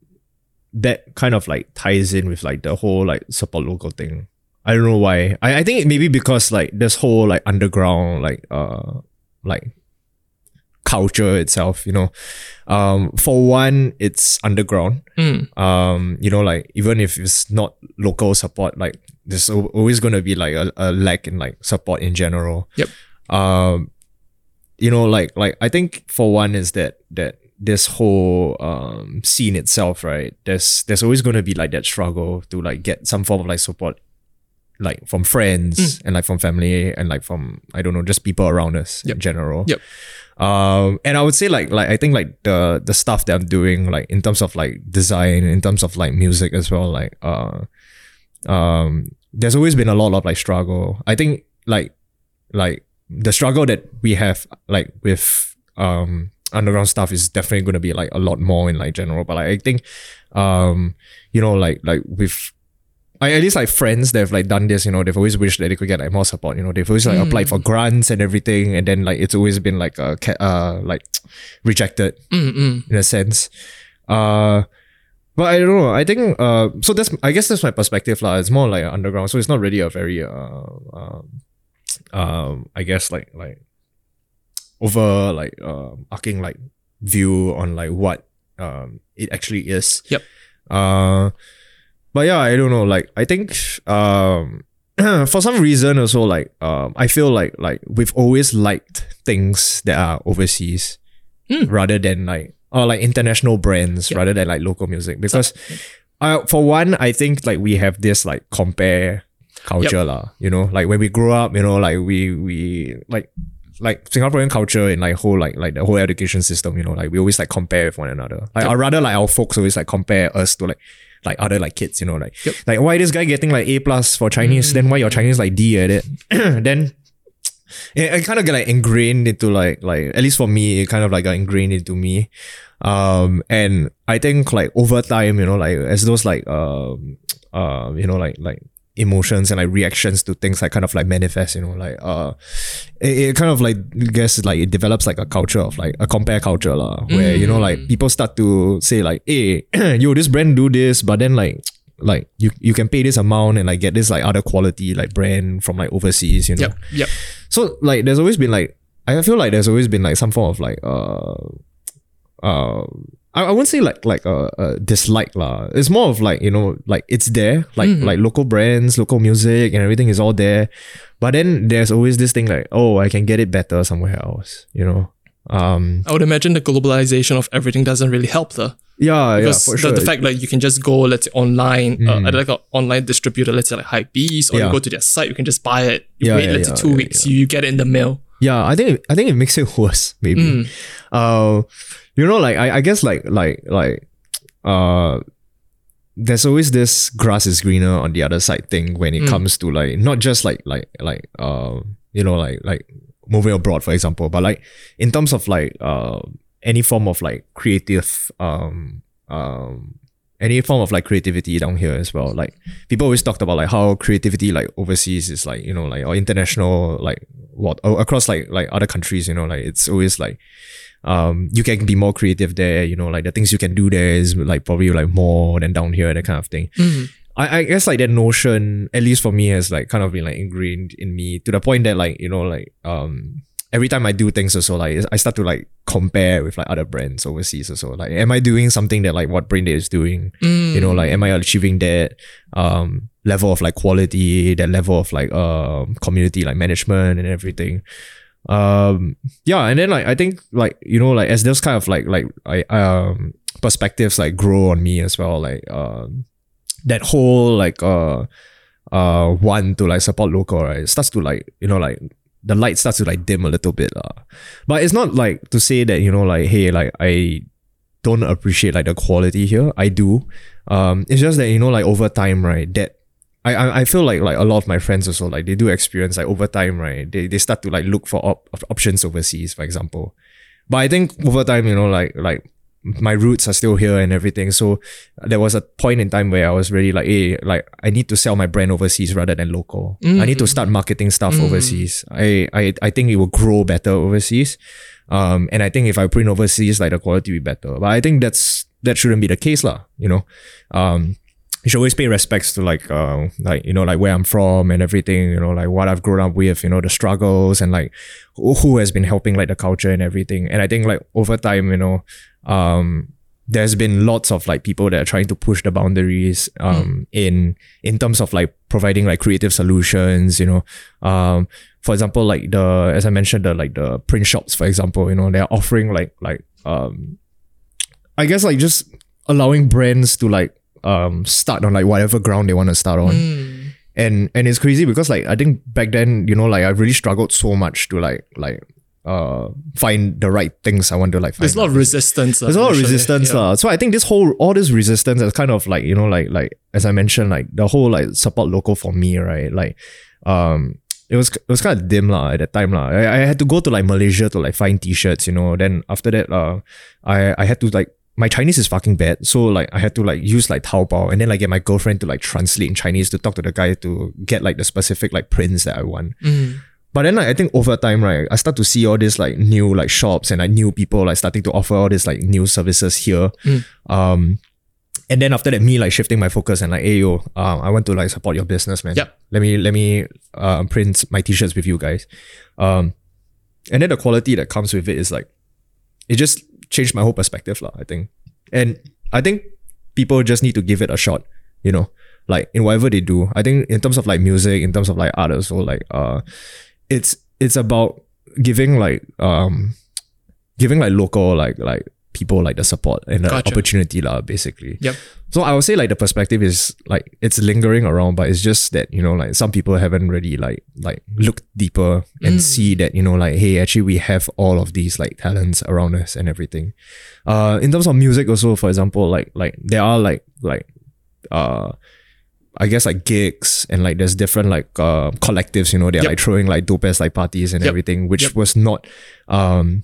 that kind of like ties in with like the whole like support local thing. I don't know why. I, I think it maybe because like this whole like underground like uh like culture itself, you know. Um for one, it's underground. Mm. Um, you know, like even if it's not local support, like there's always gonna be like a, a lack in like support in general. Yep. Um you know, like like I think for one is that that this whole um scene itself, right? There's there's always gonna be like that struggle to like get some form of like support like from friends and like from family and like from I don't know, just people around us Yep. in general. Yep. Um and I would say like like I think like the the stuff that I'm doing like in terms of like design, in terms of like music as well, like uh um there's always been a lot of like struggle. I think like like the struggle that we have like with um underground stuff is definitely gonna be like a lot more in like general. But like I think um you know like like with I at least like friends that have like done this, you know, they've always wished that they could get like more support. You know, they've always like applied for grants and everything, and then like it's always been like uh, uh like rejected Mm, mm. in a sense. Uh but I don't know. I think uh so that's I guess that's my perspective lah. It's more like underground, so it's not really a very uh, um um I guess like like over like um arcing like view on like what um it actually is. Yep. Uh but yeah, I don't know. Like I think um for some reason also like um I feel like like we've always liked things that are overseas Mm. rather than like or like international brands Yep. rather than like local music because uh, for one I think like we have this like compare culture lah you know like when we grow up you know like we we like like Singaporean culture and like whole like like the whole education system you know like we always like compare with one another like Yep. or rather like our folks always like compare us to like like other like kids you know like Yep. like why this guy getting like A plus for Chinese? Then why your Chinese like D at it then it, it kind of get like ingrained into like like at least for me it kind of like got ingrained into me. Um and i think like over time you know like as those like um uh you know like like emotions and like reactions to things like kind of like manifest you know like uh it, it kind of like I guess like it develops like a culture of like a compare culture lah, where you know like people start to say like hey yo this brand do this but then like like you you can pay this amount and like get this like other quality like brand from like overseas you know Yep. Yep. so like there's always been like I feel like there's always been like some form of like uh uh I, I wouldn't say like like a, a dislike lah. It's more of like you know like it's there like Mhm. like local brands, local music, and everything is all there. But then there's always this thing like oh I can get it better somewhere else. You know. Um. I would imagine the globalization of everything doesn't really help the Yeah. Yeah. For the, sure. the fact that you can just go let's say online uh, Mm. at like an online distributor let's say like Hypebeast or Yeah. you go to their site you can just buy it you Yeah, wait yeah, let's say two weeks you get it in the mail Yeah, I think I think it makes it worse. Maybe. Mm. Uh, you know, like I, I guess like like like uh, there's always this grass is greener on the other side thing when it Mm. comes to like not just like like like uh you know like like moving abroad for example, but like in terms of like uh any form of like creative um um any form of like creativity down here as well. Like people always talked about like how creativity like overseas is like you know like or international like what across like like other countries you know like it's always like um you can be more creative there you know like the things you can do there is like probably like more than down here that kind of thing Mm. I, I guess like that notion at least for me has like kind of been like ingrained in me to the point that like you know like um every time I do things also like I start to like compare with like other brands overseas also like am I doing something that like what Braindead is doing Mm. you know like am i achieving that um level of like quality that level of like um community like management and everything um yeah and then like i think like you know like as those kind of like like i um perspectives like grow on me as well like um that whole like uh uh want to like support local right it starts to like you know like the light starts to like dim a little bit uh. but it's not like to say that you know like hey like i don't appreciate like the quality here. I do. Um, it's just that you know, like over time, right? That I I, I feel like like a lot of my friends also like they do experience like over time, right? They they start to like look for op- options overseas, for example. But I think over time, you know, like like my roots are still here and everything. So there was a point in time where I was really like, hey, like I need to sell my brand overseas rather than local. I need to start marketing stuff Mm. overseas. I, I I think it will grow better overseas. Um, and I think if I print overseas, like the quality will be better. But I think that's that shouldn't be the case, lah. You know, um, you should always pay respects to like uh like you know like where I'm from and everything. You know, like what I've grown up with. You know, the struggles and like who, who has been helping like the culture and everything. And I think like over time, you know, um, there's been lots of like people that are trying to push the boundaries um in in terms of like providing like creative solutions you know um for example like the as i mentioned the like the print shops for example you know they're offering like like um i guess like just allowing brands to like um start on like whatever ground they want to start on Mm. and and it's crazy because like I think back then you know like I really struggled so much to like like uh find the right things I want to like find There's a lot of resistance. there's a lot of resistance yeah. lah. So I think this whole all this resistance is kind of like you know like like as I mentioned like the whole like support local for me right like um it was it was kind of dim lah at that time lah. I, I had to go to like Malaysia to like find t-shirts you know then after that uh I I had to like my Chinese is fucking bad so like I had to like use like Taobao and then like get my girlfriend to like translate in Chinese to talk to the guy to get like the specific like prints that I want Mm. but then like, I think over time, right, I start to see all these like new like shops and like new people like starting to offer all these like new services here. Mm. Um and then after that, me like shifting my focus and like, hey yo, um, I want to like support your business, man. Yep. Let me let me uh, print my t-shirts with you guys. Um, and then the quality that comes with it is like, it just changed my whole perspective, lah. I think, and I think people just need to give it a shot. You know, like in whatever they do. I think in terms of like music, in terms of like artists, or like uh, it's it's about giving like um, giving like local like like people like the support and the Gotcha. opportunity lah, basically. Yep. So I would say like the perspective is like it's lingering around, but it's just that you know like some people haven't really like like looked deeper and see that you know like hey actually we have all of these like talents around us and everything. Uh, in terms of music also, for example, like like there are like like uh. I guess like gigs and like there's different like uh, collectives, you know, they're Yep. like throwing like dope ass like parties and Yep. everything, which Yep. was not um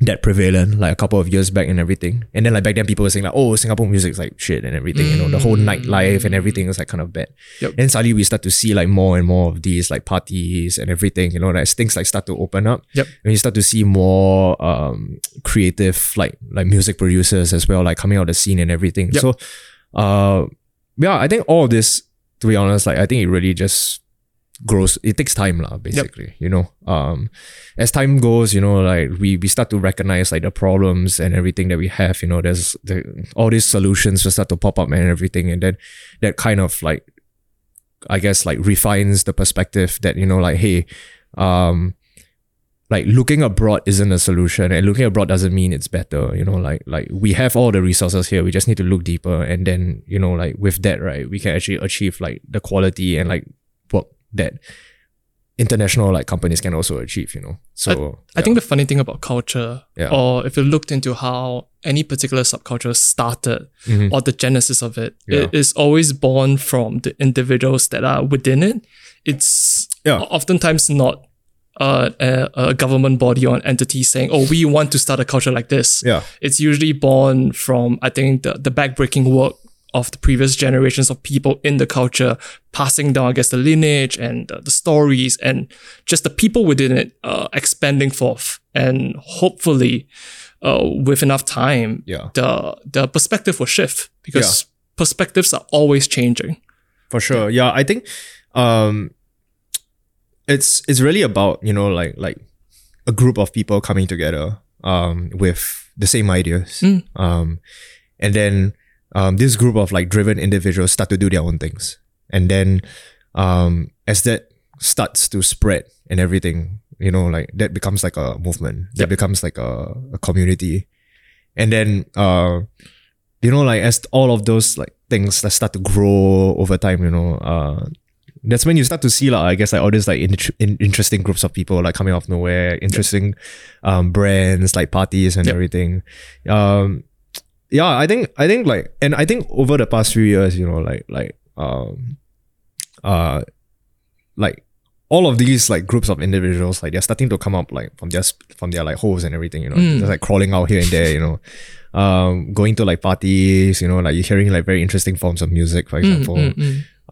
that prevalent like a couple of years back and everything. And then like back then people were saying like, oh, Singapore music is like shit and everything, you know, the whole nightlife and everything is like kind of bad. Yep. And suddenly we start to see like more and more of these like parties and everything, you know, as things like start to open up. Yep. And you start to see more um creative like like music producers as well, like coming out of the scene and everything. Yep. So uh yeah, I think all of this, to be honest, like I think it really just grows it takes time lah basically you know um as time goes you know like we we start to recognize like the problems and everything that we have you know there's the, all these solutions just start to pop up and everything and then that kind of like i guess like refines the perspective that you know like hey um like looking abroad isn't a solution and looking abroad doesn't mean it's better you know like like we have all the resources here we just need to look deeper and then you know like with that right we can actually achieve like the quality and like that international like companies can also achieve you know so I think the funny thing about culture, Yeah. or if you looked into how any particular subculture started or the genesis of it, Mm-hmm. Yeah. it is always born from the individuals that are within it. It's Yeah. oftentimes not uh, a, a government body or an entity saying, "Oh, we want to start a culture like this." Yeah. it's usually born from I think the the backbreaking work of the previous generations of people in the culture, passing down, I guess, the lineage and the, the stories and just the people within it uh, expanding forth. And hopefully, uh, with enough time, Yeah. the the perspective will shift because perspectives are always changing. for sure yeah i think um it's it's really about you know like like a group of people coming together um with the same ideas um and then um this group of like driven individuals start to do their own things. And then um as that starts to spread and everything you know like that becomes like a movement. That Yep. becomes like a, a community. And then uh you know like as all of those like things that start to grow over time you know uh that's when you start to see like I guess like all these like in, in, interesting groups of people like coming out of nowhere interesting um brands like parties and Yep. everything. Um yeah I think I think like and I think over the past few years you know like like um uh like all of these like groups of individuals like they're starting to come up like from their from their like holes and everything you know just like crawling out here and there you know. Um going to like parties you know like you're hearing like very interesting forms of music Mm, for example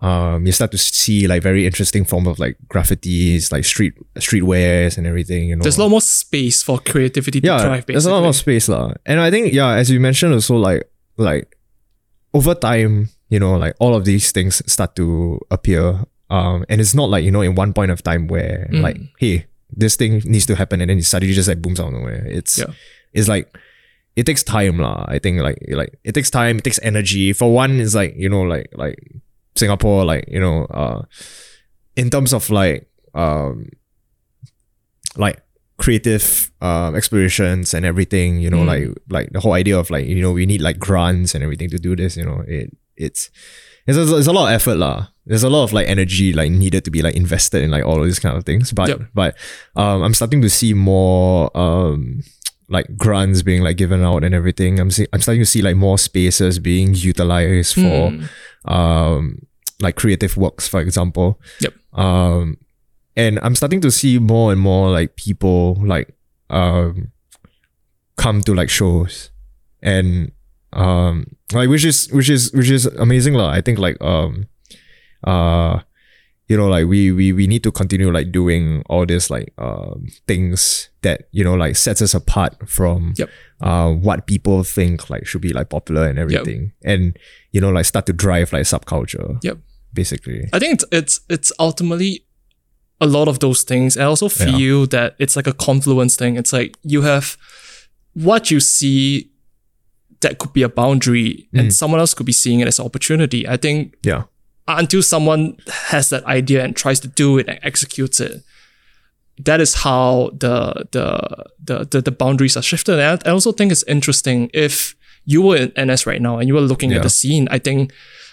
um you start to see like very interesting form of like graffitis like street streetwears and everything you know There's a lot more space for creativity to thrive. Basically, there's a lot more space lah. And I think yeah, as you mentioned also like like over time, you know, like all of these things start to appear. Um, and it's not like you know in one point of time where Mm. like hey this thing needs to happen and then it suddenly just like booms out of nowhere. It's Yeah. it's like it takes time lah. I think like like it takes time, it takes energy. For one, it's like you know like like Singapore like you know uh in terms of like um like creative um explorations and everything you know Mm. like like the whole idea of like you know we need like grants and everything to do this you know it it's it's a, it's a lot of effort lah. There's a lot of like energy like needed to be like invested in like all of these kind of things. But Yep. but um I'm starting to see more um like grants being like given out and everything. I'm see- I'm starting to see like more spaces being utilized for Hmm. um like creative works, for example. Yep. Um and I'm starting to see more and more like people like um come to like shows and um like which is which is which is amazing lah. I think like um uh you know, like we we we need to continue like doing all this like um things that you know like sets us apart from Yep. uh what people think like should be like popular and everything, and you know like start to drive like subculture. Yep. Basically. I think it's it's it's ultimately a lot of those things. I also feel that it's like a confluence thing. It's like you have what you see that could be a boundary Mm. and someone else could be seeing it as an opportunity. I think Yeah. Until someone has that idea and tries to do it and executes it, that is how the the the the, the boundaries are shifted. And I also think it's interesting if you were in NS right now and you were looking at the scene. I think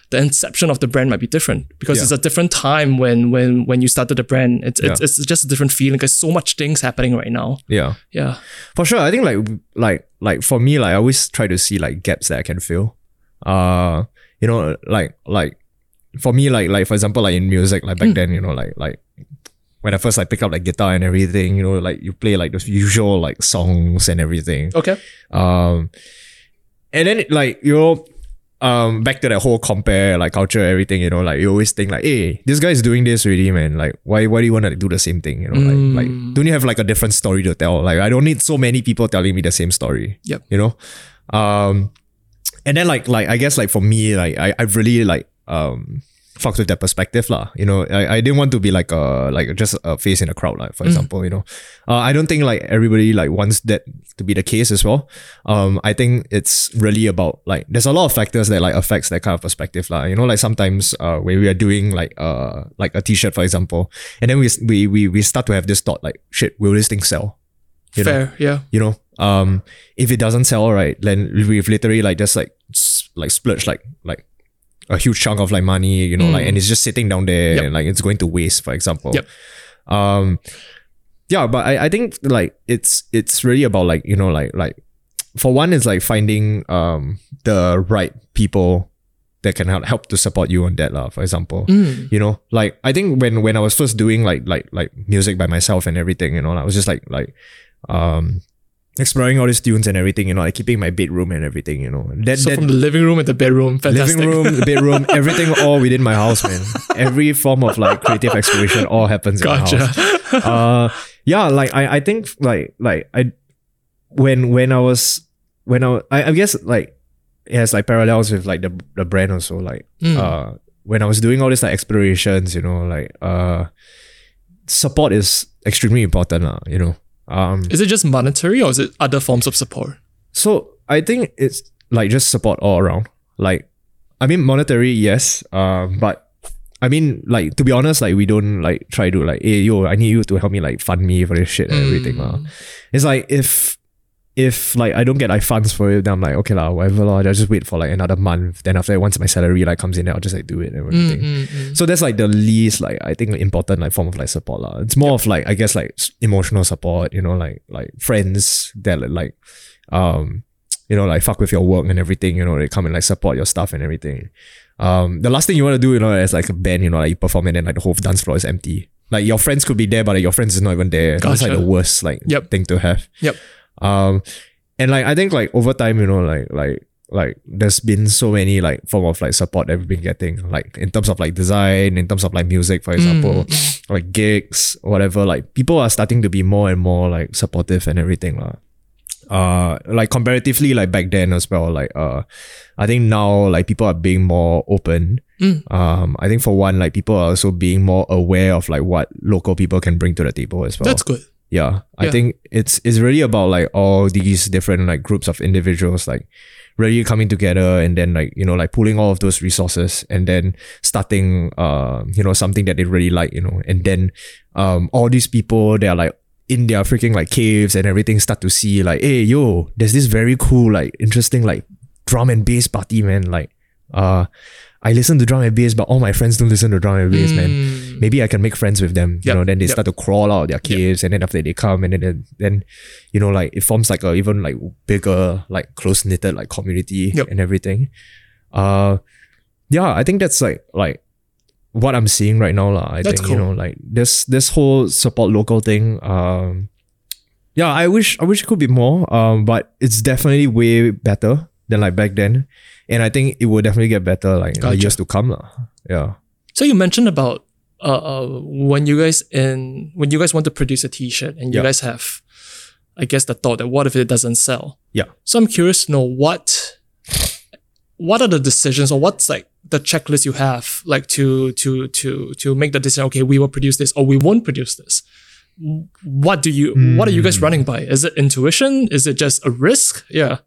the inception of the brand might be different because Yeah. it's a different time when when when you started the brand. It's it's, Yeah. it's just a different feeling. There's so much things happening right now. Yeah. Yeah. For sure. I think like like like for me, like I always try to see like gaps that I can fill. Uh you know, like like for me, like like for example, like in music, like back then, you know, like like when I first like pick up like guitar and everything, you know, like you play like those usual like songs and everything. Okay. Um and then like you know um back to that whole compare like culture everything you know like you always think like hey this guy is doing this already man like why why do you want to do the same thing you know Mm. like like don't you have like a different story to tell like I don't need so many people telling me the same story Yep. you know um and then like like I guess like for me like I I've really like um fucked with that perspective lah. You know, I, I didn't want to be like a like just a face in a crowd like for example. You know, uh, I don't think like everybody like wants that to be the case as well. Um, I think it's really about like there's a lot of factors that like affects that kind of perspective lah. You know, like sometimes uh when we are doing like uh like a t-shirt for example, and then we we we we start to have this thought like shit, will this thing sell? You know? Fair. Yeah. you know um if it doesn't sell right then we've literally like just like like splurge like like a huge chunk of like money you know like and it's just sitting down there Yep. and like it's going to waste for example Yep. um yeah but I, I think like it's it's really about like you know like like for one it's like finding um the right people that can help help to support you on that lah, for example Mm. you know like i think when when i was first doing like like like music by myself and everything you know i was just like like um exploring all these tunes and everything you know like keeping my bedroom and everything you know that, So that from the living room and the bedroom, fantastic. living room the bedroom everything all within my house man every form of like creative exploration all happens in my house gotcha. uh yeah like i i think like like i when when i was when i i, I guess like it has like parallels with like the the brand also like Mm. uh when i was doing all these like explorations you know like uh support is extremely important uh, you know um Is it just monetary or is it other forms of support? so I think it's like just support all around. Like, I mean, monetary, yes. Um, but I mean, like to be honest, like we don't like try to like, hey, yo, I need you to help me like fund me for this shit and everything. lah. Mm. It's like if if like I don't get like funds for it, then I'm like, okay lah, whatever lah. I'll just wait for like another month. Then after that, once my salary like comes in, I'll just like do it and everything. Mm, mm, mm. So that's like the least like I think important like form of like support lah. It's more of like I guess like emotional support, you know, like like friends that like um you know like fuck with your work and everything, you know, they come and like support your stuff and everything. Um the last thing you want to do, you know, as like a band, you know, like you perform and then like the whole dance floor is empty. Like your friends could be there, but like, your friends is not even there. That's like the worst like Yep. thing to have. Yep. Um and like I think like over time, you know, like like like there's been so many like form of like support that we've been getting, like in terms of like design, in terms of like music, for example, like gigs, whatever. Like people are starting to be more and more like supportive and everything. lah. Uh like comparatively like back then as well, like uh I think now like people are being more open. Mm. Um I think for one, like people are also being more aware of like what local people can bring to the table as well That's good. Yeah. I Yeah. think it's it's really about like all these different like groups of individuals like really coming together and then like you know like pulling all of those resources and then starting uh you know something that they really like you know. And then um all these people they are like in their freaking like caves and everything start to see like hey yo there's this very cool like interesting like drum and bass party man. Like uh I listen to drum and bass, but all my friends don't listen to drum and bass, man Mm. maybe I can make friends with them. You know, then they yep. start to crawl out of their caves, and then after they come, and then then, you know, like it forms like a even like bigger, like close knitted like community Yep. and everything. Uh, yeah, I think that's like like what I'm seeing right now, lah. I That's think you know, like this this whole support local thing. Um, yeah, I wish I wish it could be more. Um, but it's definitely way better than like back then, and I think it will definitely get better like in the years to come, lah. Yeah. So you mentioned about uh, uh, when you guys in when you guys want to produce a T-shirt and you Yeah. guys have, I guess the thought that what if it doesn't sell? Yeah. So I'm curious to know what what are the decisions or what's like the checklist you have like to to to to make the decision. Okay, we will produce this or we won't produce this. What do you? What are you Hmm. guys running by? Is it intuition? Is it just a risk? Yeah.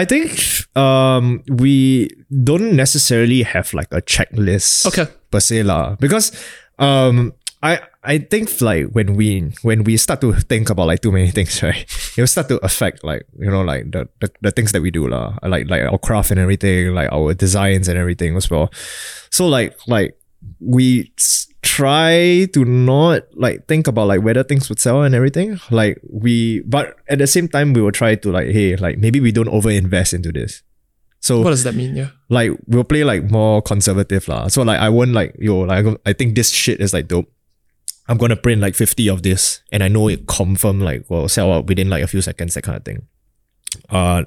I think um we don't necessarily have like a checklist Okay. per se lah. Because um I I think like when we when we start to think about like too many things, right? It will start to affect like, you know, like the the, the things that we do lah. Like like our craft and everything, like our designs and everything as well. So like like we try to not like think about like whether things would sell and everything. Like we but at the same time we will try to like, hey, like maybe we don't over invest into this. So What does that mean? Yeah. like we'll play like more conservative lah. So like I won't like yo like I think this shit is like dope. I'm gonna print like 50 of this and I know it confirm like will sell out within like a few seconds, that kind of thing. Uh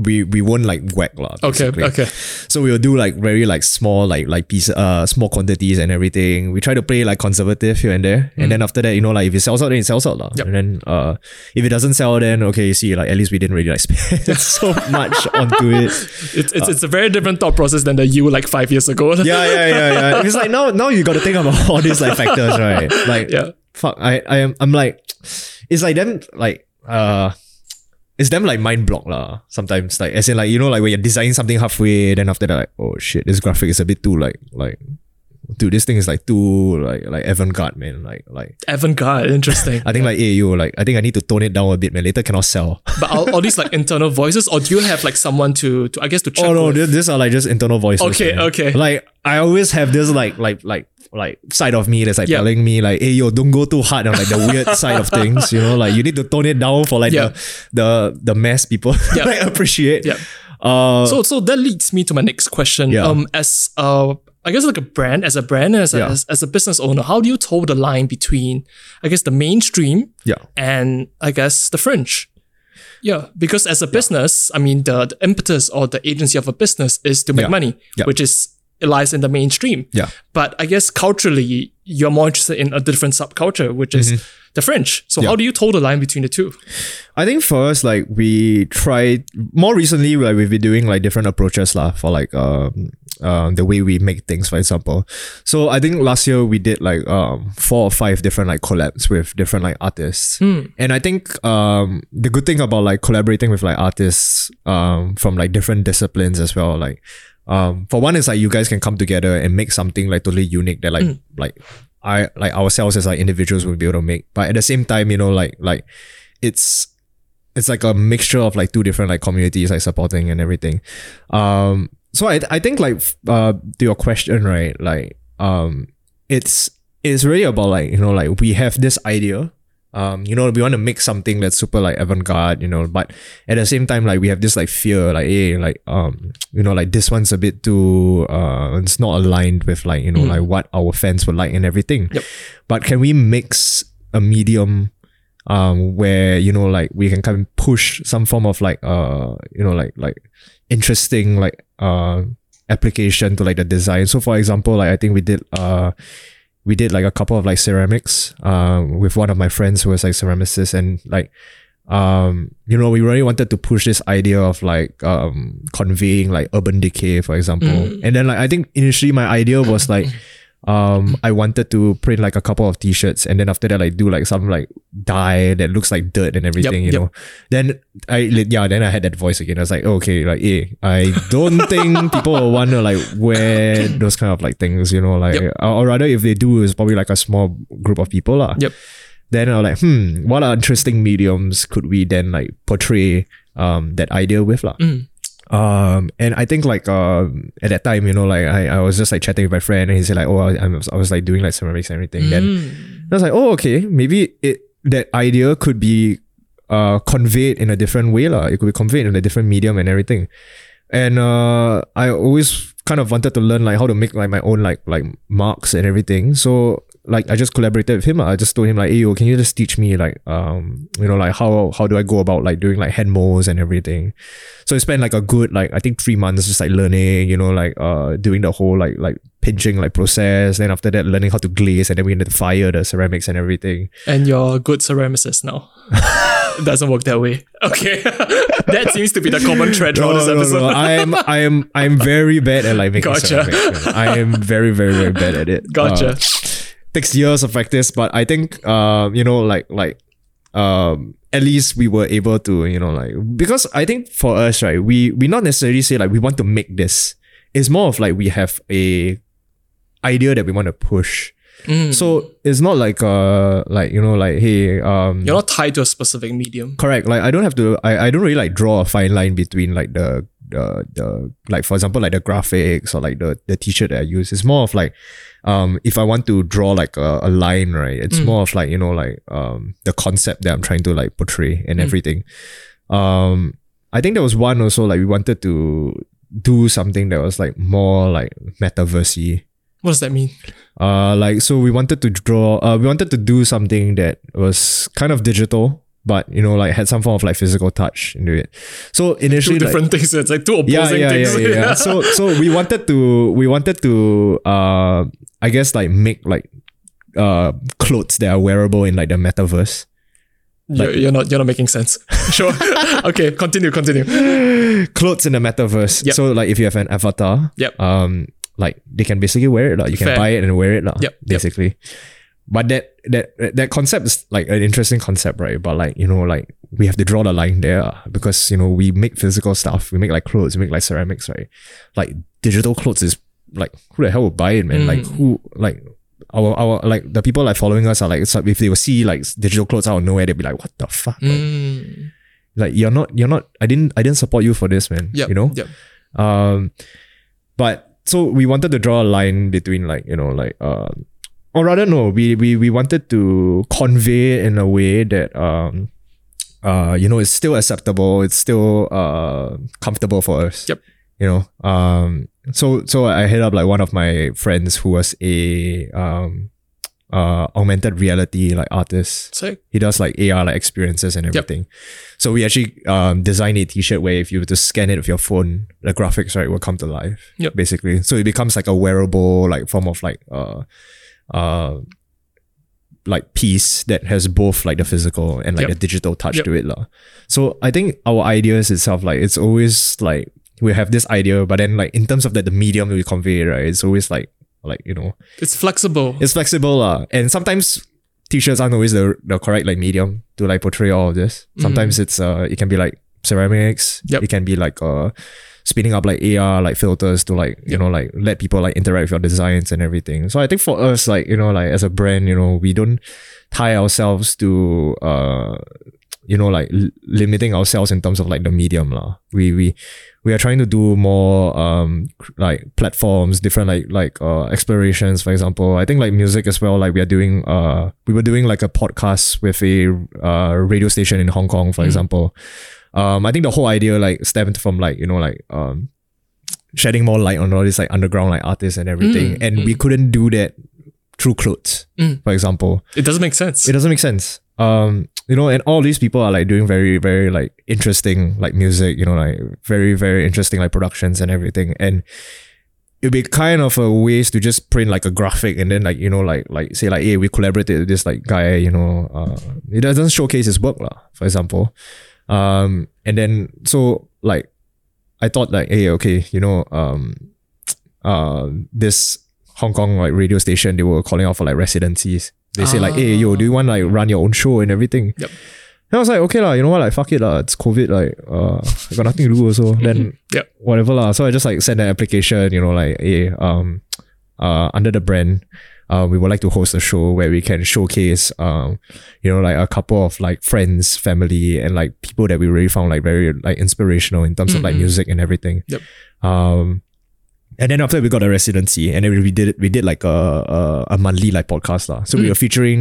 we we won't like whack lah. Okay. basically. Okay. So we'll do like very like small like like piece uh small quantities and everything. We try to play like conservative here and there. And then after that, you know, like if it sells out, then it sells out. lah. Mm. Yep. And then uh if it doesn't sell, then okay, you see, like at least we didn't really like spend so much onto it. It's, it's, it's a very different thought process than the you like five years ago. Yeah, yeah, yeah, yeah. It's like now now you gotta think about all these like factors, right? Like Yeah. fuck, I I am I'm like it's like them like uh it's them like mind block lah. Sometimes like as in like you know like when you're designing something halfway, then after that like oh shit, this graphic is a bit too like like dude, this thing is like too like like avant garde man. Like like Avant-garde, interesting. I think like hey yo like I think I need to tone it down a bit man. Later cannot sell. but all, all these like internal voices, or do you have like someone to, to I guess to oh, check? Oh no, with? these are like just internal voices. Okay, man. okay. Like I always have this like like like like side of me that's like Yeah. telling me like, hey yo, don't go too hard on like the weird side of things. You know, like you need to tone it down for like Yeah. the the the mass people Yeah. like appreciate. Yeah. Uh So so that leads me to my next question. Yeah. Um, as uh, I guess like a brand, as a brand, as a, Yeah. as, as a business owner, how do you toe the line between, I guess, the mainstream yeah. and I guess the fringe? Yeah, because as a business, I mean, the, the impetus or the agency of a business is to make Yeah. money, Yeah. which is it lies in the mainstream. Yeah. But I guess culturally, you're more interested in a different subculture, which is the French. So Mm-hmm. Yeah. how do you toe the line between the two? I think for us, like we tried more recently, like we've been doing like different approaches lah for like um um the way we make things, for example. So I think last year we did like um four or five different like collabs with different like artists, and I think um the good thing about like collaborating with like artists um from like different disciplines as well, like um for one it's like you guys can come together and make something like totally unique that like like I like ourselves as like individuals will be able to make, but at the same time, you know, like like it's it's like a mixture of like two different like communities like supporting and everything. Um, so I I think like uh to your question right like um it's it's really about like you know like we have this idea. Um, you know, we want to make something that's super like avant-garde, you know, but at the same time, like we have this like fear, like, hey, like, um, you know, like this one's a bit too, uh, it's not aligned with like, you know, like what our fans would like and everything. Yep. But can we mix a medium um where you know like we can kind of push some form of like uh you know like like interesting like uh application to like the design so for example like i think we did uh we did like a couple of like ceramics um with one of my friends who was like ceramicist and like um you know we really wanted to push this idea of like um conveying like urban decay for example. And then like i think initially my idea was like um I wanted to print like a couple of t-shirts and then after that like do like some like dye that looks like dirt and everything you yep. know then I yeah then I had that voice again I was like okay like hey I don't think people will want to like wear those kind of like things you know like Yep. or, or rather if they do it's probably like a small group of people lah Yep. then I was like hmm what are interesting mediums could we then like portray um that idea with lah Mm. Um, and I think like um at that time, you know, like I, I was just like chatting with my friend, and he said like, oh, I, I was I was like doing like ceramics and everything. Then Mm. I was like, oh, okay, maybe it that idea could be uh conveyed in a different way, lah. It could be conveyed in a different medium and everything. And uh, I always kind of wanted to learn like how to make like my own like like marks and everything. So like I just collaborated with him. I just told him like, hey, yo, can you just teach me like um you know like how how do I go about like doing like hand molds and everything. So I spent like a good like I think three months just like learning, you know, like uh doing the whole like like pinching like process. Then after that, learning how to glaze, and then we need to fire the ceramics and everything. And you're a good ceramicist now. it doesn't work that way. Okay. that seems to be the common thread throughout this episode. I am I am I'm very bad at like making Gotcha. ceramics. I am very very very bad at it. Gotcha. Uh, takes years of practice, but I think uh you know like like um at least we were able to you know like because I think for us right we we not necessarily say like we want to make this. It's more of like we have a idea that we want to push. Mm. So it's not like uh like you know like hey um You're not tied to a specific medium. correct like i don't have to i, I don't really like draw a fine line between like the the, the like for example like the graphics or like the the t-shirt that i use it's more of like um if i want to draw like a, a line right it's more of like you know like um the concept that i'm trying to like portray and everything um i think there was one also like we wanted to do something that was like more like metaversey What does that mean? uh, like so we wanted to draw. Uh, we wanted to do something that was kind of digital, but you know, like had some form of like physical touch into it. So Two initially, like, different things. It's like two opposing yeah, yeah, things. yeah, yeah, yeah. So so we wanted to we wanted to uh I guess like make like uh clothes that are wearable in like the metaverse. you're, you're not you're not making sense. sure. okay, continue, continue. clothes in the metaverse. Yep. So like if you have an avatar, Yep. um, like they can basically wear it. Like you can Fair. buy it and wear it. lah, Yep, yep. But that that that concept is like an interesting concept, right? But like, you know, like we have to draw the line there because you know we make physical stuff, we make like clothes, we make like ceramics, right? Like digital clothes is like who the hell would buy it, man? Like Mm. who like our our like the people like following us are like if they will see like digital clothes out of nowhere, they'd be like, what the fuck? Like, Mm. like you're not you're not I didn't I didn't support you for this, man. Yeah, You know? Yep. Um, but so we wanted to draw a line between like you know like uh, or rather no, we we we wanted to convey it in a way that um, uh, you know, it's still acceptable. It's still uh comfortable for us. Yep. You know, um, so so I hit up like one of my friends who was a um, uh, augmented reality like artist Sick. he does like AR like experiences and everything. yep. So we actually um designed a t-shirt where if you were to scan it with your phone, the graphics right will come to life. Yep. Basically. So it becomes like a wearable like form of like uh uh like piece that has both like the physical and like Yep. the digital touch Yep. to it. lah. So I think our ideas itself, like it's always like we have this idea, but then like in terms of that the medium we convey, right? It's always like like, you know, It's flexible. it's flexible lah. and sometimes t-shirts aren't always the, the correct like medium to like portray all of this sometimes it's uh it can be like ceramics Yep. it can be like uh spinning up like ar like filters to like you know like let people like interact with your designs and everything. So i think for us like you know like as a brand you know we don't tie ourselves to uh you know like l- limiting ourselves in terms of like the medium lah. we we we are trying to do more um like platforms different like like uh explorations. For example i think like music as well like we are doing uh we were doing like a podcast with a uh radio station in hong kong for example um i think the whole idea like stemmed from like you know like um shedding more light on all these like underground like artists and everything Mm, and we couldn't do that through clothes Mm. for example It doesn't make sense. it doesn't make sense. Um, you know, and all these people are like doing very, very like interesting like music, you know, like very, very interesting like productions and everything. And it'd be kind of a waste to just print like a graphic and then like, you know, like like say like, hey, we collaborated with this like guy, you know, uh it doesn't showcase his work, lah, for example. Um, and then so like I thought like, hey, okay, you know, um uh this Hong Kong like radio station, they were calling out for like residencies. They say like, hey, yo, do you want like run your own show and everything? Yep. And I was like, okay lah, you know what, like fuck it lah, it's COVID, like uh, I got nothing to do also. Then Yep. whatever lah. So I just like sent an application, you know, like, hey, um, uh, under the brand, uh, we would like to host a show where we can showcase, um, you know, like a couple of like friends, family, and like people that we really found like very like inspirational in terms of like Mhm. music and everything. Yep. Um, and then after we got a residency, and then we did we did like a a, a monthly like podcast lah. So we Mm. were featuring,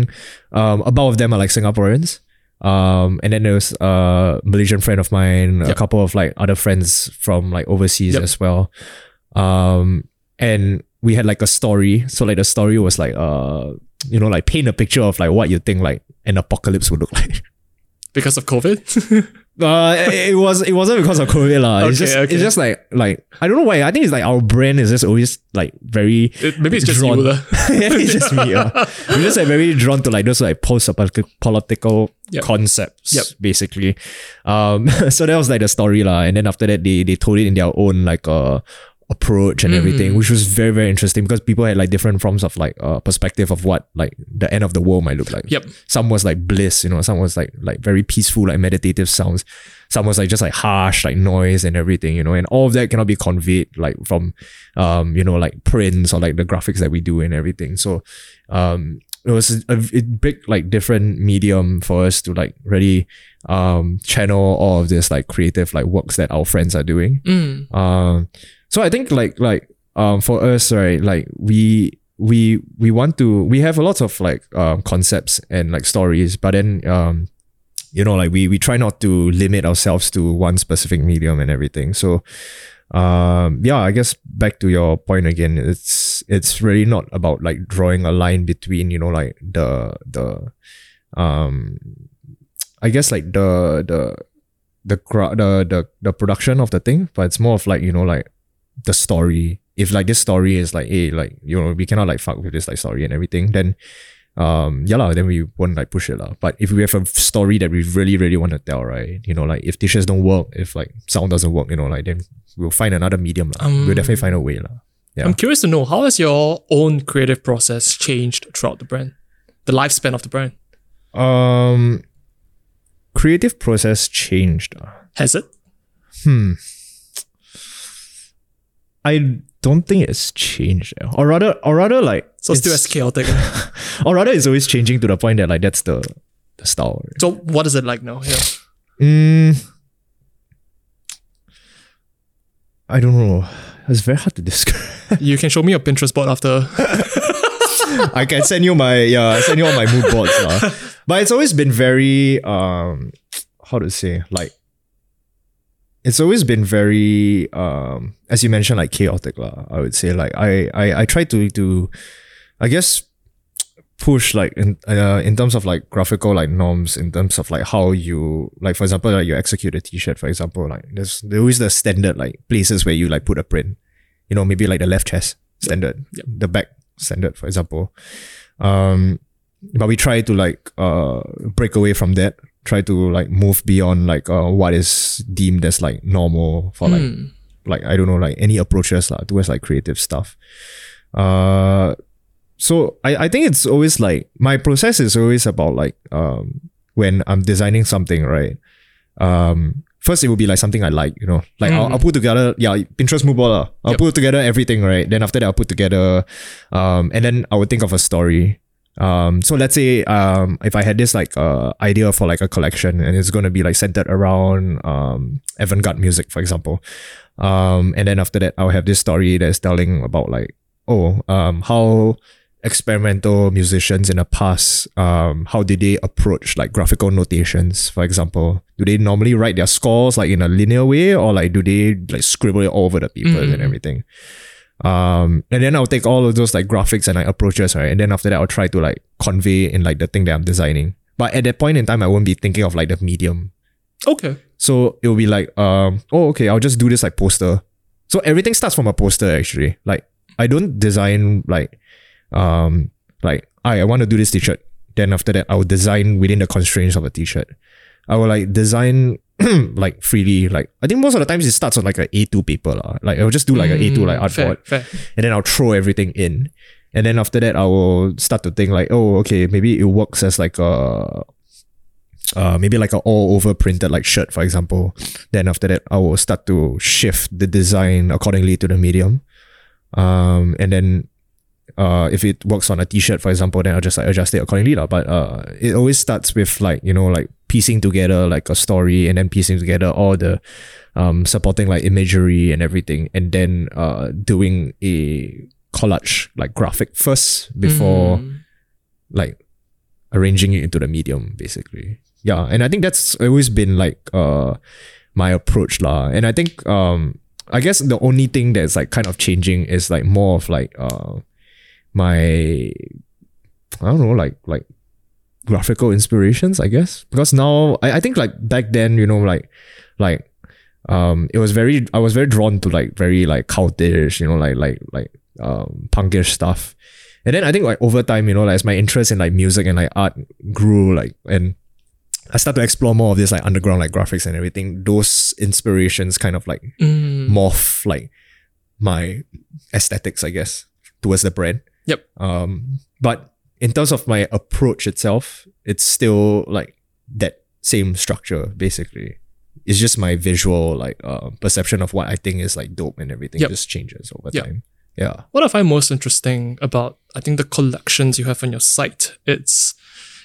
um, about of them are like Singaporeans. Um, and then there was a Malaysian friend of mine, a couple of like other friends from like overseas Yep. as well. Um, and we had like a story. So like the story was like uh, you know, like paint a picture of like what you think like an apocalypse would look like. because of COVID. Uh, it, it was it wasn't because of COVID it's Okay, just okay. it's just like like I don't know why. I think it's like our brand is just always like very It- maybe it's just drawn. you. lah. Maybe it's just me. Yeah. We're just like very drawn to like those like post political Yep. concepts. Yep. Basically. Um so that was like the story lah. And then after that they they told it in their own like uh approach and everything, which was very, very interesting because people had like different forms of like uh perspective of what like the end of the world might look like. Yep. Some was like bliss, you know, some was like like very peaceful, like meditative sounds. Some was like just like harsh, like noise and everything, you know, and all of that cannot be conveyed like from um, you know, like prints or like the graphics that we do and everything. So um it was a, a big like different medium for us to like really um channel all of this like creative like works that our friends are doing. Mm. Um, so I think like like um for us right like we we we want to we have a lot of like um concepts and like stories, but then um you know like we we try not to limit ourselves to one specific medium and everything. So um yeah i guess back to your point again it's it's really not about like drawing a line between you know like the the um i guess like the the the the the the production of the thing but it's more of like you know like the story if like this story is like hey like you know we cannot like fuck with this like story and everything then um yeah lah, then we won't like push it lah. but if we have a story that we really really want to tell right you know like if dishes don't work if like sound doesn't work you know like then we'll find another medium. Um, we'll definitely find a way lah. Yeah. I'm curious to know how has your own creative process changed throughout the brand, the lifespan of the brand. um creative process changed. Has it? Hmm. I don't think it's changed, or rather, or rather, like So it's, still as chaotic. or rather, it's always changing to the point that like that's the the style. right? so what is it like now? Yeah. Mm, I don't know. It's very hard to describe. You can show me your Pinterest board after. I can send you my yeah, send you all my mood boards lah. But it's always been very um, how to say like. It's always been very um, as you mentioned, like chaotic lah. I would say like I I I try to to, I guess, push like in uh, in terms of like graphical like norms in terms of like how you like for example like you execute a t-shirt for example like there's there always the standard like places where you like put a print you know maybe like the left chest standard Yep. the back standard for example um but we try to like uh break away from that try to like move beyond like uh what is deemed as like normal for like Hmm. like I don't know like any approaches lah towards like creative stuff. Uh so I, I think it's always like my process is always about like um when I'm designing something, right? Um first it will be like something I like, you know. Like I'll, Mm. I'll put together yeah, Pinterest mood board. I'll Yep. put together everything, right? Then after that I'll put together um and then I would think of a story. Um, so let's say um, if I had this like uh, idea for like a collection and it's going to be like centered around um, avant-garde music, for example, um, and then after that I'll have this story that's telling about like oh um, how experimental musicians in the past um, how did they approach like graphical notations, for example, do they normally write their scores like in a linear way or like do they like scribble it all over the paper and Mm. everything? Um, and then I'll take all of those like graphics and like approaches, right? And then after that, I'll try to like convey in like the thing that I'm designing. But at that point in time, I won't be thinking of like the medium. Okay. So it'll be like, um, oh, okay, I'll just do this like poster. So everything starts from a poster actually. Like I don't design like, um, like I, I want to do this t-shirt. Then after that, I will design within the constraints of a t-shirt. I will like design like freely. Like I think most of the times it starts on like a A2 paper. lah. Like I'll just do like a A2 like Mm, art fair, fair. and then I'll throw everything in. And then after that, I will start to think like, oh, okay, maybe it works as like a, uh, maybe like a all over printed like shirt, for example. Then after that, I will start to shift the design accordingly to the medium. Um, and then, uh, if it works on a t-shirt, for example, then I'll just like adjust it accordingly, lah. But uh, it always starts with like you know like piecing together like a story and then piecing together all the um, supporting like imagery and everything, and then uh, doing a collage like graphic first before Mm. like arranging it into the medium, basically. Yeah, and I think that's always been like uh my approach lah. And I think um I guess the only thing that's like kind of changing is like more of like uh my I don't know like like graphical inspirations, I guess. Because now I, I think like back then, you know, like like um it was very I was very drawn to like very like cultish, you know, like like like um punkish stuff. And then I think like over time, you know, like as my interest in like music and like art grew, like and I start to explore more of this like underground like graphics and everything. Those inspirations kind of like Mm. morph like my aesthetics, I guess, towards the brand. Yep. Um, but in terms of my approach itself, it's still like that same structure basically. It's just my visual like uh, perception of what I think is like dope and everything Yep. just changes over Yep. time. Yeah. What I find most interesting about I think the collections you have on your site, it's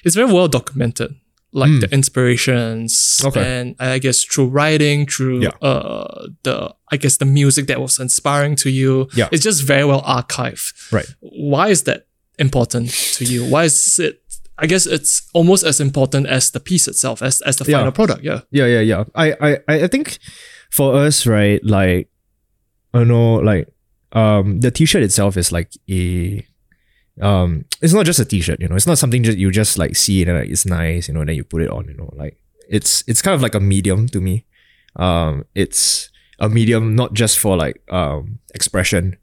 it's very well documented. Like Mm. the inspirations Okay. and I guess through writing, through Yeah. uh the I guess the music that was inspiring to you. Yeah. It's just very well archived. Right. Why is that important to you? Why is it I guess it's almost as important as the piece itself, as as the Yeah. final product. Yeah. Yeah, yeah, yeah. I, I, I think for us, right, like I don't know, like um the t-shirt itself is like a um it's not just a t-shirt, you know, it's not something that you just like see it and like, it's nice, you know, and then you put it on, you know, like it's it's kind of like a medium to me. Um it's a medium not just for like um expression.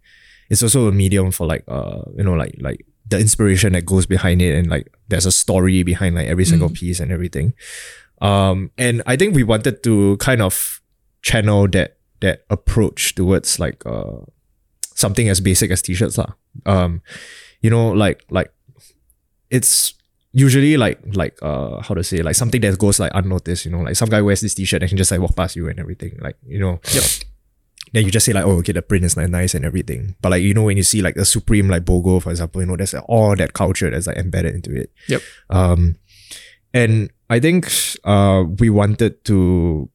It's also a medium for like uh you know like like the inspiration that goes behind it and like there's a story behind like every single piece and everything. Um, and I think we wanted to kind of channel that that approach towards like uh something as basic as t-shirts lah. Um, you know, like like it's usually like like uh how to say like something that goes like unnoticed. You know, like some guy wears this t-shirt and can just like walk past you and everything. Like you know, Yep. Then you just say like, oh, okay, the print is like nice and everything. But like you know, when you see like the Supreme like BOGO, for example, you know, there's like, all that culture that's like embedded into it. Yep. Um, and I think uh we wanted to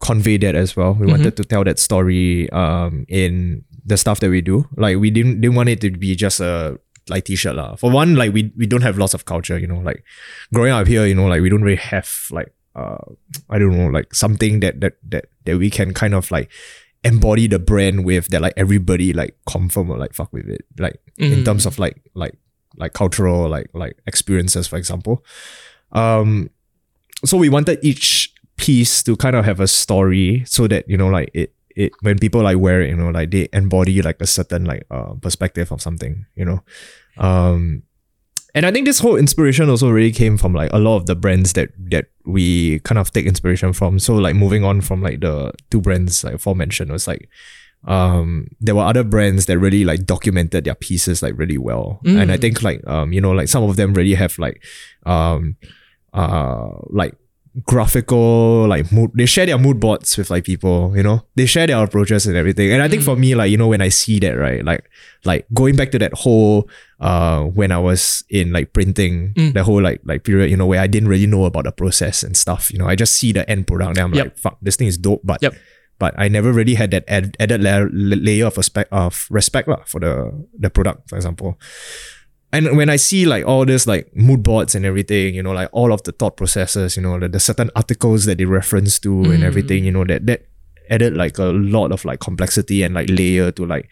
convey that as well. We wanted to tell that story um in the stuff that we do. Like we didn't didn't want it to be just a like t-shirt lah. For one, like we we don't have lots of culture, you know, like growing up here, you know, like we don't really have like uh I don't know, like something that that that that we can kind of like embody the brand with that like everybody like confirm or like fuck with it. Like in Mhm. terms of like like like cultural like like experiences, for example. Um so we wanted each piece to kind of have a story so that, you know, like it it when people like wear it, you know, like they embody like a certain like uh perspective of something, you know. Um and I think this whole inspiration also really came from like a lot of the brands that that we kind of take inspiration from. So like moving on from like the two brands like aforementioned was like um there were other brands that really like documented their pieces like really well. And I Mm. think like um you know like some of them really have like um uh like graphical like mood they share their mood boards with like people you know they share their approaches and everything and i think for me like you know when i see that right like like going back to that whole uh when i was in like printing Mm. the whole like like period you know where i didn't really know about the process and stuff you know i just see the end product and i'm Yep. like fuck this thing is dope but Yep. but I never really had that add, added layer, layer of respect of respect lah, for the the product, for example. And when I see like all this like mood boards and everything, you know, like all of the thought processes, you know, the, the certain articles that they reference to and Mm. everything, you know, that that added like a lot of like complexity and like layer to like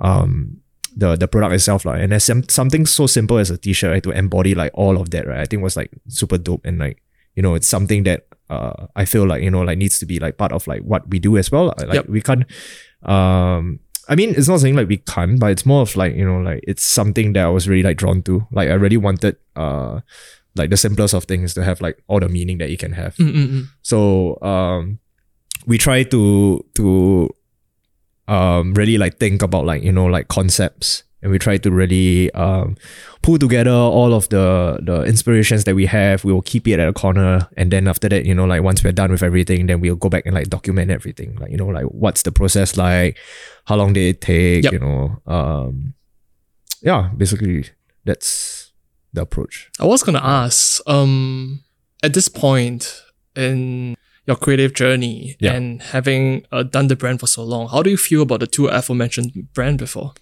um the the product itself like and there's some, something so simple as a t-shirt right, to embody like all of that right I think was like super dope and like you know it's something that uh I feel like you know like needs to be like part of like what we do as well like Yep. we can't um I mean it's not saying like we can't but it's more of like you know like it's something that I was really like drawn to. Like I really wanted uh like the simplest of things to have like all the meaning that it can have. Mm, mm, mm. so um, we try to to um really like think about like you know like concepts, and we try to really um pull together all of the the inspirations that we have. We will keep it at a corner, and then after that, you know, like once we're done with everything, then we'll go back and like document everything. Like you know, like what's the process like, how long did it take, Yep. you know, um, yeah, basically that's the approach. I was gonna ask, um, at this point in your creative journey Yeah. and having uh, done the brand for so long, how do you feel about the two aforementioned brand before?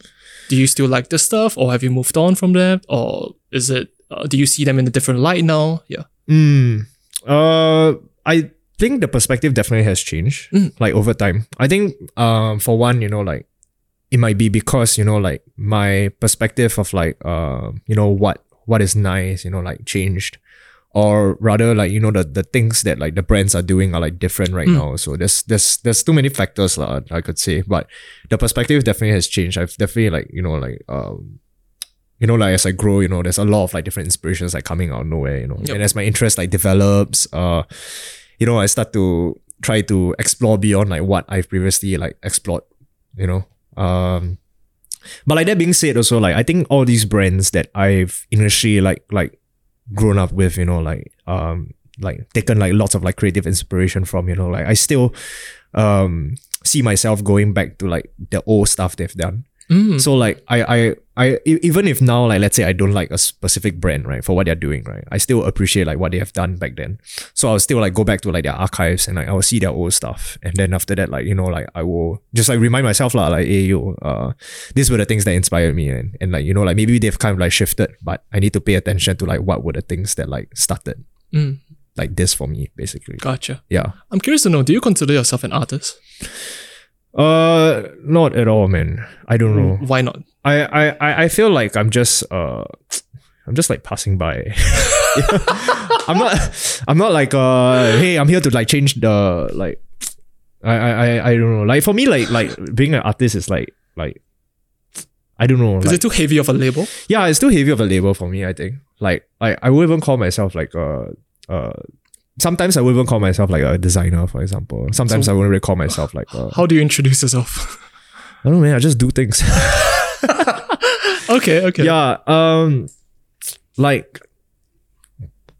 Do you still like this stuff, or have you moved on from them, or is it? Uh, do you see them in a different light now? Yeah. Mm, uh, I think the perspective definitely has changed, Mm. like over time. I think, um, for one, you know, like it might be because you know, like my perspective of like, uh, you know, what what is nice, you know, like changed, or rather like you know the the things that like the brands are doing are like different right now. So there's there's there's too many factors lah, I could say, but the perspective definitely has changed. I've definitely like you know like um you know, like as I grow, you know, there's a lot of like different inspirations like coming out of nowhere, you know. Yep. And as my interest like develops, uh, you know, I start to try to explore beyond like what I've previously like explored, you know. Um but like that being said also like I think all these brands that I've initially like like grown up with, you know, like um like taken like lots of like creative inspiration from, you know, like I still um see myself going back to like the old stuff they've done. Mm. So like I I I even if now like let's say I don't like a specific brand right for what they're doing right I still appreciate like what they have done back then so I'll still like go back to like their archives and like I will see their old stuff and then after that like you know like I will just like remind myself lah like hey yo uh these were the things that inspired me and, and like you know like maybe they've kind of like shifted but I need to pay attention to like what were the things that like started Mm. like this for me basically Gotcha. yeah I'm curious to know, do you consider yourself an artist? Uh not at all man I don't know Why not? I, I, I feel like I'm just uh I'm just like passing by. I'm not I'm not like uh hey I'm here to like change the like I I I, I don't know. Like for me like like being an artist is like like I don't know. Is like- it too heavy of a label? yeah, it's too heavy of a label for me, I think. Like I I would even call myself like uh uh sometimes I would even call myself like a designer, for example. Sometimes So- I wouldn't really call myself like uh, How do you introduce yourself? I don't know man, I just do things. okay, okay. yeah um like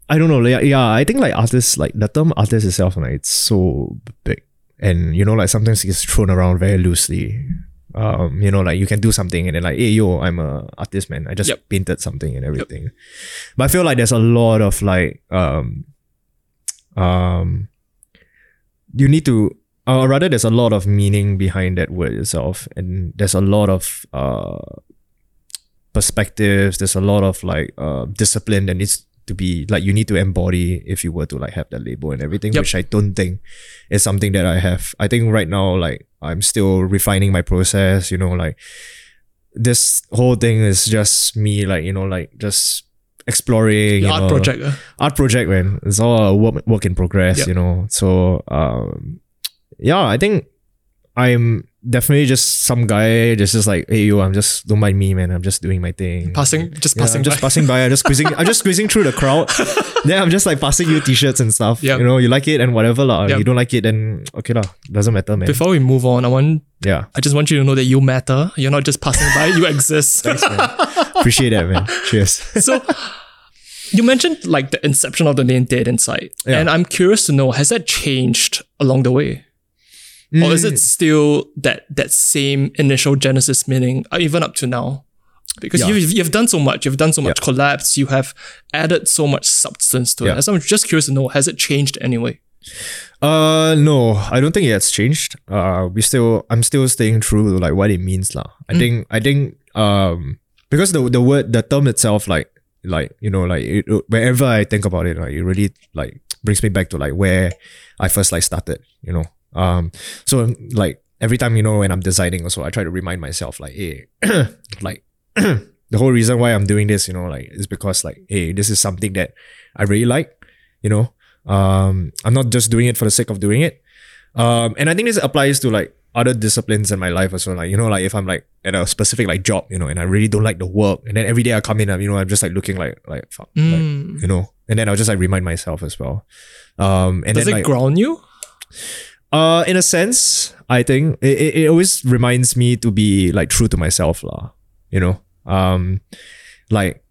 i don't know like, yeah i think like artists like the term artist itself like it's so big and you know like sometimes it's thrown around very loosely um you know like you can do something and then like hey yo i'm a artist man i just Yep. painted something and everything but i feel like there's a lot of like um um you need to or rather there's a lot of meaning behind that word itself and there's a lot of uh perspectives there's a lot of like uh discipline that needs to be like you need to embody if you were to like have that label and everything Yep. which i don't think is something that i have i think right now like i'm still refining my process you know like this whole thing is just me like you know like just exploring you art know, project. uh. art project man it's all a work, work in progress Yep. you know so um yeah i think i'm definitely just some guy that's just like hey yo i'm just don't mind me man i'm just doing my thing Passing, just Yeah, passing I'm just by. passing by. I'm just squeezing. I'm just squeezing through the crowd. then I'm just like passing you t-shirts and stuff. Yep. You know, you like it and whatever lah. Yep. You don't like it, then okay lah. Doesn't matter, man. Before we move on, I want yeah. I just want you to know that you matter. You're not just passing by, you exist. Thanks, man. Appreciate that, man. Cheers. so you mentioned like the inception of the name Dead Inside. Yeah. And I'm curious to know, has that changed along the way? Or is Mm. it still that that same initial genesis meaning, uh, even up to now? Because Yeah. you've, you've done so much, you've done so much collabs, you have added so much substance to Yeah. it. So I'm just curious to know, has it changed anyway? Uh no, I don't think it has changed. Uh we still I'm still staying true to like what it means lah. I Mm. think I think um because the the word the term itself like like you know like it, wherever I think about it like it really like brings me back to like where I first like started, you know. Um so like every time you know when I'm designing also I try to remind myself like hey like the whole reason why I'm doing this, you know, like is because like hey this is something that I really like, you know. Um, I'm not just doing it for the sake of doing it. Um, and I think this applies to like other disciplines in my life as well. Like, you know, like if I'm like at a specific like job, you know, and I really don't like the work, and then every day I come in, I'm, you know, I'm just like looking like like fuck, like, Mm. you know, and then I'll just like remind myself as well. Um, and Does then it like, ground you? Uh, in a sense, I think it, it, it always reminds me to be like true to myself, lah. You know, um, like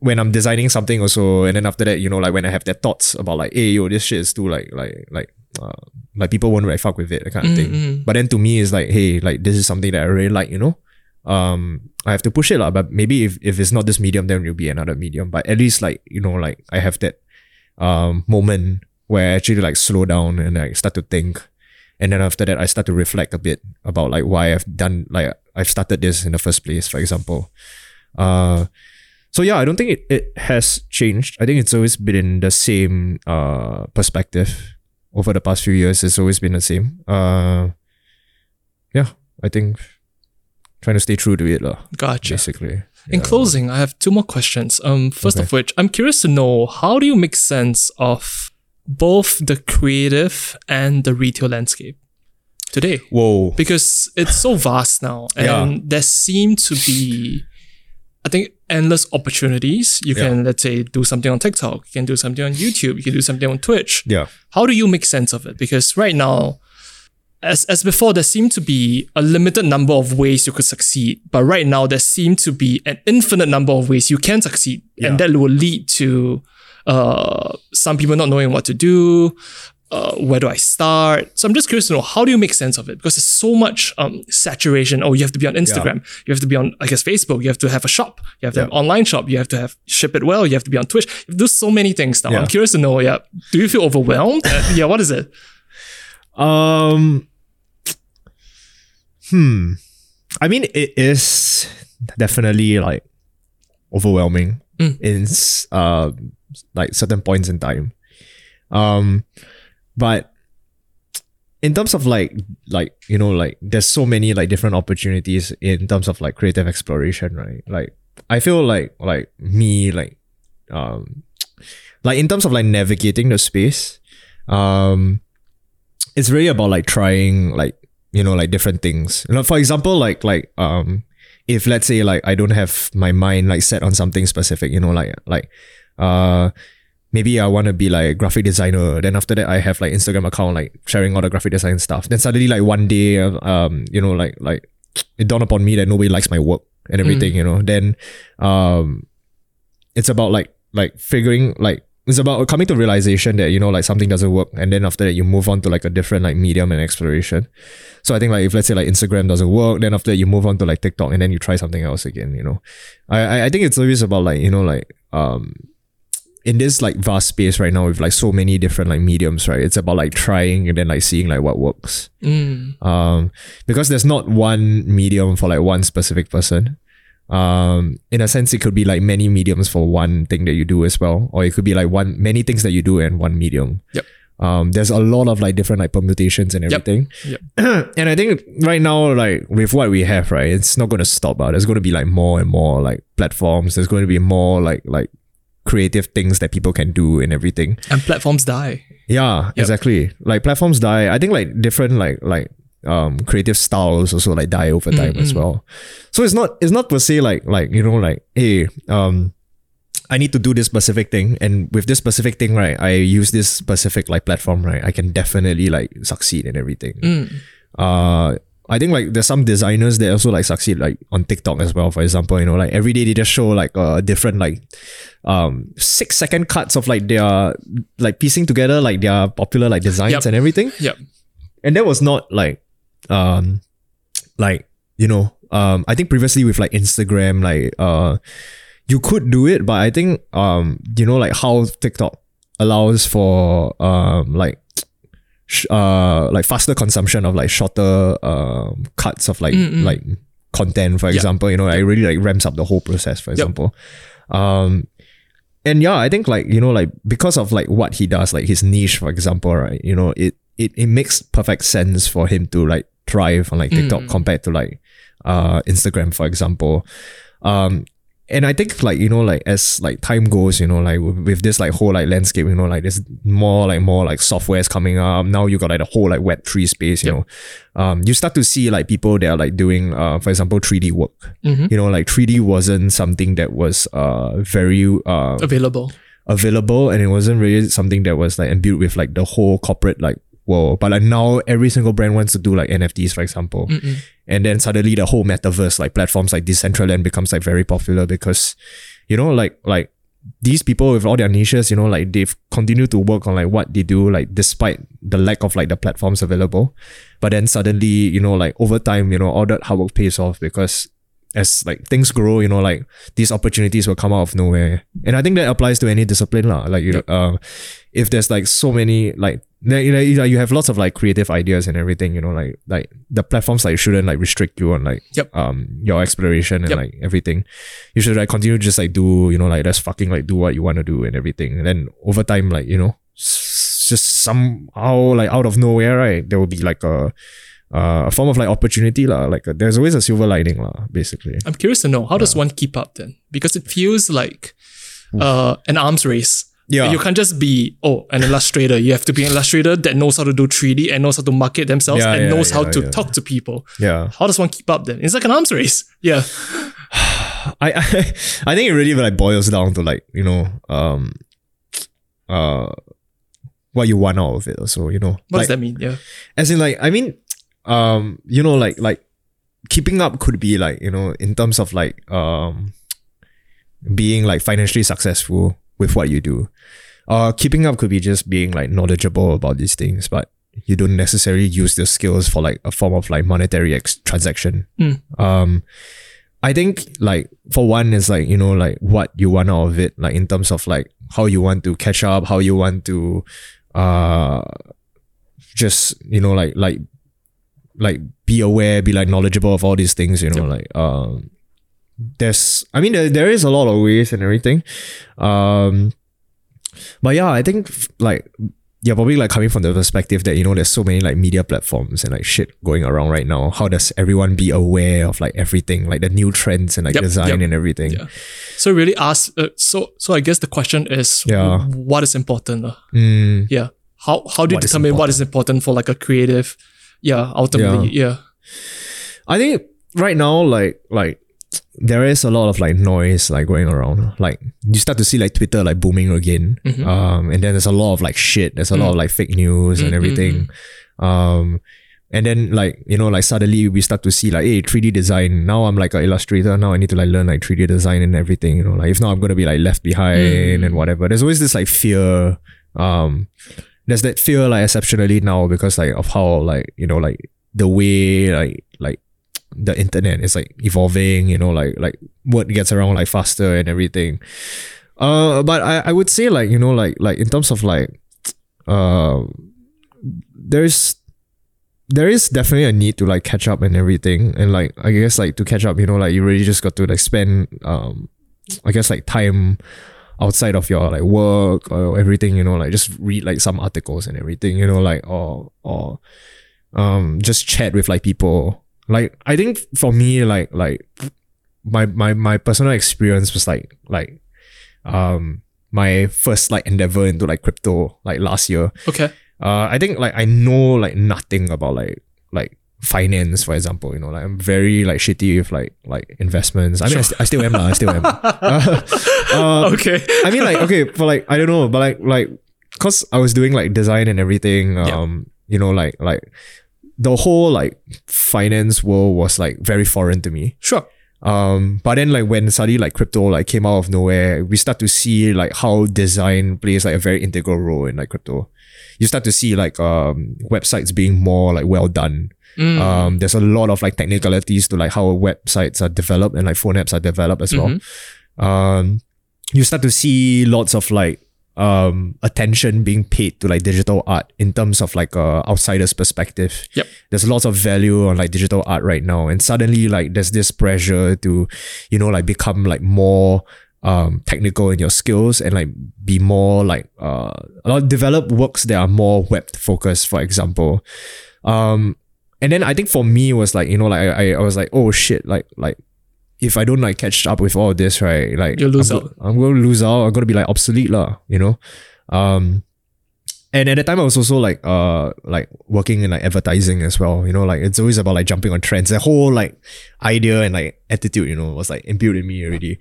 when I'm designing something also, and then after that, you know, like when I have that thoughts about like, hey, yo, this shit is too like like like uh, like people won't really fuck with it, that kind of thing. Mm-mm. But then to me, it's like, hey, like this is something that I really like, you know. Um, I have to push it lah. But maybe if, if it's not this medium, then it'll be another medium. But at least like you know, like I have that um moment where I actually like slow down and like start to think. And then after that, I start to reflect a bit about like why I've done like I've started this in the first place, for example. Uh, so yeah, I don't think it, it has changed. I think it's always been in the same uh perspective over the past few years. It's always been the same. Uh, yeah, I think trying to stay true to it lah, Gotcha. basically. In closing, I have two more questions. Um, first of which, I'm curious to know how do you make sense of both the creative and the retail landscape today? Whoa. Because it's so vast now, and Yeah. there seem to be, I think, endless opportunities. You Yeah. can, let's say, do something on TikTok. You can do something on YouTube. You can do something on Twitch. Yeah. How do you make sense of it? Because right now, as as before, there seemed to be a limited number of ways you could succeed, but right now there seem to be an infinite number of ways you can succeed, and that will lead to uh, some people not knowing what to do. Uh, where do I start? So I'm just curious to know how do you make sense of it because there's so much um, saturation. Oh, you have to be on Instagram, you have to be on I guess Facebook, you have to have a shop, you have to have an online shop, you have to have ship it well, you have to be on Twitch. You have do so many things now. Yeah. I'm curious to know. Yeah, do you feel overwhelmed? Uh, yeah, what is it? Um. Hmm. I mean, it is definitely like overwhelming Mm. in uh like certain points in time. Um, but in terms of like like you know like there's so many like different opportunities in terms of like creative exploration, right? Like I feel like like me like um like in terms of like navigating the space, um it's really about like trying like you know like different things you know for example like like um if let's say like i don't have my mind like set on something specific you know like like uh maybe i want to be like a graphic designer. Then after that i have like instagram account like sharing all the graphic design stuff. Then suddenly like one day um you know like like it dawned upon me that nobody likes my work and everything you know. Then um it's about like like figuring like it's about coming to realization that you know like something doesn't work. And then after that you move on to like a different like medium and exploration. So i think like if let's say like instagram doesn't work then after that you move on to like tiktok and then you try something else again you know. I i, I think it's always about like you know like um in this like vast space right now with like so many different like mediums right it's about like trying and then like seeing like what works. Mm, um because there's not one medium for like one specific person. Um in a sense it could be like many mediums for one thing that you do as well or it could be like one many things that you do in one medium. Yep. um there's a lot of like different like permutations and everything. Yep. and i think right now like with what we have right it's not going to stop out there's going to be like more and more like platforms. There's going to be more like like creative things that people can do and everything and platforms die. yeah, exactly. Like platforms die. I think like different like like um creative styles also like die over time as well. So it's not it's not per se like like you know like hey um I need to do this specific thing and with this specific thing right I use this specific like platform right I can definitely like succeed in everything. Mm. Uh I think like there's some designers that also like succeed like on TikTok as well. For example, you know, like every day they just show like a different like um six second cuts of like their like piecing together like their popular like designs Yep. and everything. Yep. And that was not like um like you know um I think previously with like Instagram like uh you could do it, but I think um you know like how TikTok allows for um like sh- uh like faster consumption of like shorter um cuts of like like content for example you know like, it really like ramps up the whole process for example. Um and yeah i think like you know like because of like what he does like his niche for example right you know it it, it makes perfect sense for him to like thrive on like tiktok compared to like uh instagram for example. Um and I think like you know like as like time goes you know like with, this like whole like landscape you know like there's more like more like softwares coming up now you got like the whole like web 3 space you know um you start to see like people that are like doing uh for example 3d work Mhm. you know like 3d wasn't something that was uh very uh Available. available and it wasn't really something that was like imbued with like the whole corporate like world but like now every single brand wants to do like nfts for example. And then suddenly the whole metaverse like platforms like decentraland becomes like very popular because you know like like these people with all their niches you know like they've continued to work on like what they do like despite the lack of like the platforms available. But then suddenly you know like over time you know all that hard work pays off because as like things grow you know like these opportunities will come out of nowhere. And i think that applies to any discipline lah. like you know uh, if there's like so many like you know you know, you have lots of like creative ideas and everything you know like like the platforms like shouldn't like restrict you on like Yep. um your exploration and Yep. like everything you should like continue to just like do you know like just fucking like do what you want to do and everything and then over time like you know just somehow like out of nowhere right there will be like a uh, a form of like opportunity lah. Like uh, there's always a silver lining lah, basically. I'm curious to know how does one keep up then? Because it feels like uh, an arms race. Yeah. You can't just be, oh, an illustrator. You have to be an illustrator that knows how to do 3D and knows how to market themselves Yeah, and yeah, knows how yeah, to yeah. talk to people. Yeah. How does one keep up then? It's like an arms race. Yeah. I, I I think it really like boils down to like you know um uh what you want out of it also you know What like, does that mean? Yeah. as in like I mean um you know like like keeping up could be like you know in terms of like um being like financially successful with what you do. Uh keeping up could be just being like knowledgeable about these things but you don't necessarily use the skills for like a form of like monetary ex- transaction. Mm. um I think like for one is like you know like what you want out of it like in terms of like how you want to catch up how you want to uh just you know like like like be aware be like knowledgeable of all these things you know like um there's i mean there, there is a lot of ways and everything um but yeah i think like yeah probably like coming from the perspective that you know there's so many like media platforms and like shit going around right now how does everyone be aware of like everything like the new trends and like Yep, design yep. and everything Yeah. So really ask. Uh, so so I guess the question is, Yeah. what is important? uh? Mm, Yeah. How how do you What determine what is important for like a creative? Yeah. Ultimately, yeah. I think right now, like like there is a lot of like noise like going around. Like you start to see like Twitter like booming again. Mm-hmm. Um, and then there's a lot of like shit. There's a lot Mm. of like fake news and everything. Um, and then like you know like suddenly we start to see like hey 3D design. Now I'm like an illustrator. Now I need to like learn like 3D design and everything. You know like if not I'm gonna be like left behind Mm. and whatever. There's always this like fear. Um, there's that fear like exceptionally now because like of how like you know like the way like like the internet is like evolving you know like like word gets around like faster and everything. Uh but i i would say like you know like like in terms of like uh there's there is definitely a need to like catch up and everything. And like i guess like to catch up you know like you really just got to like spend um i guess like time outside of your like work or everything you know like just read like some articles and everything you know like or or um just chat with like people like i think for me like like my my my personal experience was like like um my first like endeavor into like crypto like last year Okay. uh i think like i know like nothing about like like finance for example you know like i'm very like shitty with like like investments i mean I, st- I still am lah, i still am uh, uh, Okay. I mean, like, okay, for like, I don't know, but like, like, cause I was doing like design and everything. Um, you know, like, like the whole like finance world was like very foreign to me. Sure. Um, but then like when suddenly like crypto like came out of nowhere, we start to see like how design plays like a very integral role in like crypto. You start to see like um websites being more like well done. Mm. Um, there's a lot of like technicalities to like how websites are developed and like phone apps are developed as well. Um, you start to see lots of like um attention being paid to like digital art in terms of like a outsider's perspective. Yep. There's lots of value on like digital art right now, and suddenly like there's this pressure to, you know, like become like more um technical in your skills and like be more like uh a lot develop works that are more web focused, for example. Um and then I think for me it was like, you know, like I, I was like, oh shit, like like if I don't like catch up with all of this, right? Like You'll lose I'm, out. go- I'm gonna lose out. I'm gonna be like obsolete, lah, you know? Um and at the time I was also like uh like working in like advertising as well. You know, like it's always about like jumping on trends. The whole like idea and like attitude, you know, was like imbued in me already.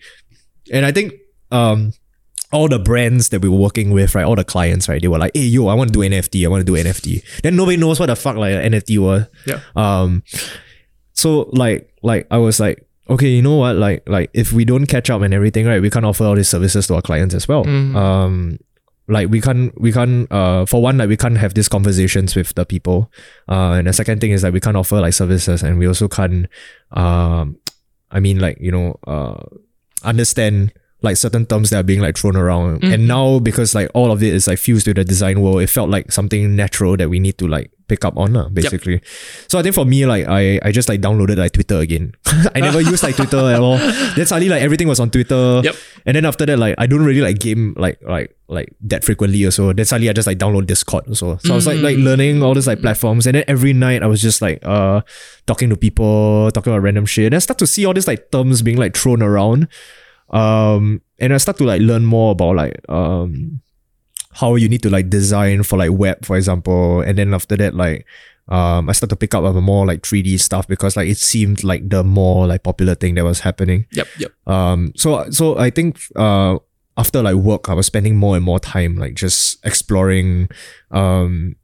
And I think um all the brands that we were working with, right, all the clients, right, they were like, hey yo, I want to do NFT, I want to do NFT. Then nobody knows what the fuck like NFT was. Yeah. Um so like like I was like, okay, you know what? Like like if we don't catch up and everything, right, we can't offer all these services to our clients as well. Mm. Um like we can't we can't uh for one like we can't have these conversations with the people. Uh and the second thing is that we can't offer like services and we also can't um I mean like, you know, uh understand like certain terms that are being like thrown around. And now because like all of it is like fused to the design world, it felt like something natural that we need to like pick up on, lah, basically. So I think for me, like I, I just like downloaded like Twitter again. I never used like Twitter at all. Then suddenly like everything was on Twitter. Yep. And then after that, like I don't really like game like like like that frequently or so. Then suddenly I just like download Discord also. So I was like like learning all these like platforms. And then every night I was just like uh talking to people, talking about random shit. And I start to see all these like terms being like thrown around. Um and I start to like learn more about like um how you need to like design for like web, for example. And then after that, like um, I started to pick up on more like 3D stuff because like it seemed like the more like popular thing that was happening. Yep, yep. Um, so so I think uh after like work, I was spending more and more time like just exploring, um,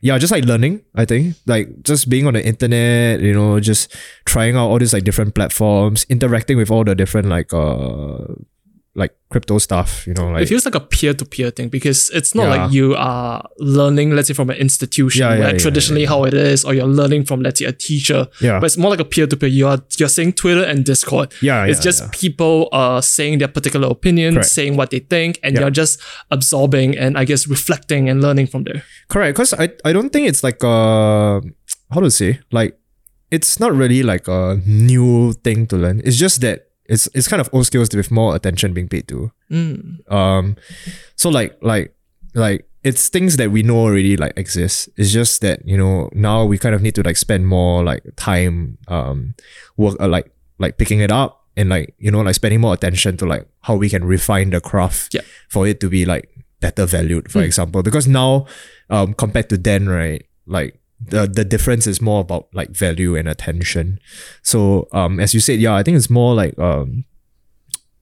yeah, just like learning. I think like just being on the internet, you know, just trying out all these like different platforms, interacting with all the different like uh like crypto stuff, you know, like it feels like a peer-to-peer thing because it's not Yeah. like you are learning, let's say, from an institution Yeah, yeah, where traditionally how it is, or you're learning from, let's say, a teacher. Yeah. But it's more like a peer-to-peer. You are you're saying Twitter and Discord. Yeah, It's just people uh saying their particular opinion, Correct. saying what they think, and you're just absorbing and I guess reflecting and learning from there. Correct, because I, I don't think it's like a how to say like it's not really like a new thing to learn. It's just that it's it's kind of old skills with more attention being paid to. Mm. Um, so like like like it's things that we know already like exist. It's just that you know now we kind of need to like spend more like time um work uh, like like picking it up and like you know like spending more attention to like how we can refine the craft Yeah. for it to be like better valued for example because now um compared to then right like the the difference is more about like value and attention. So um as you said yeah i think it's more like um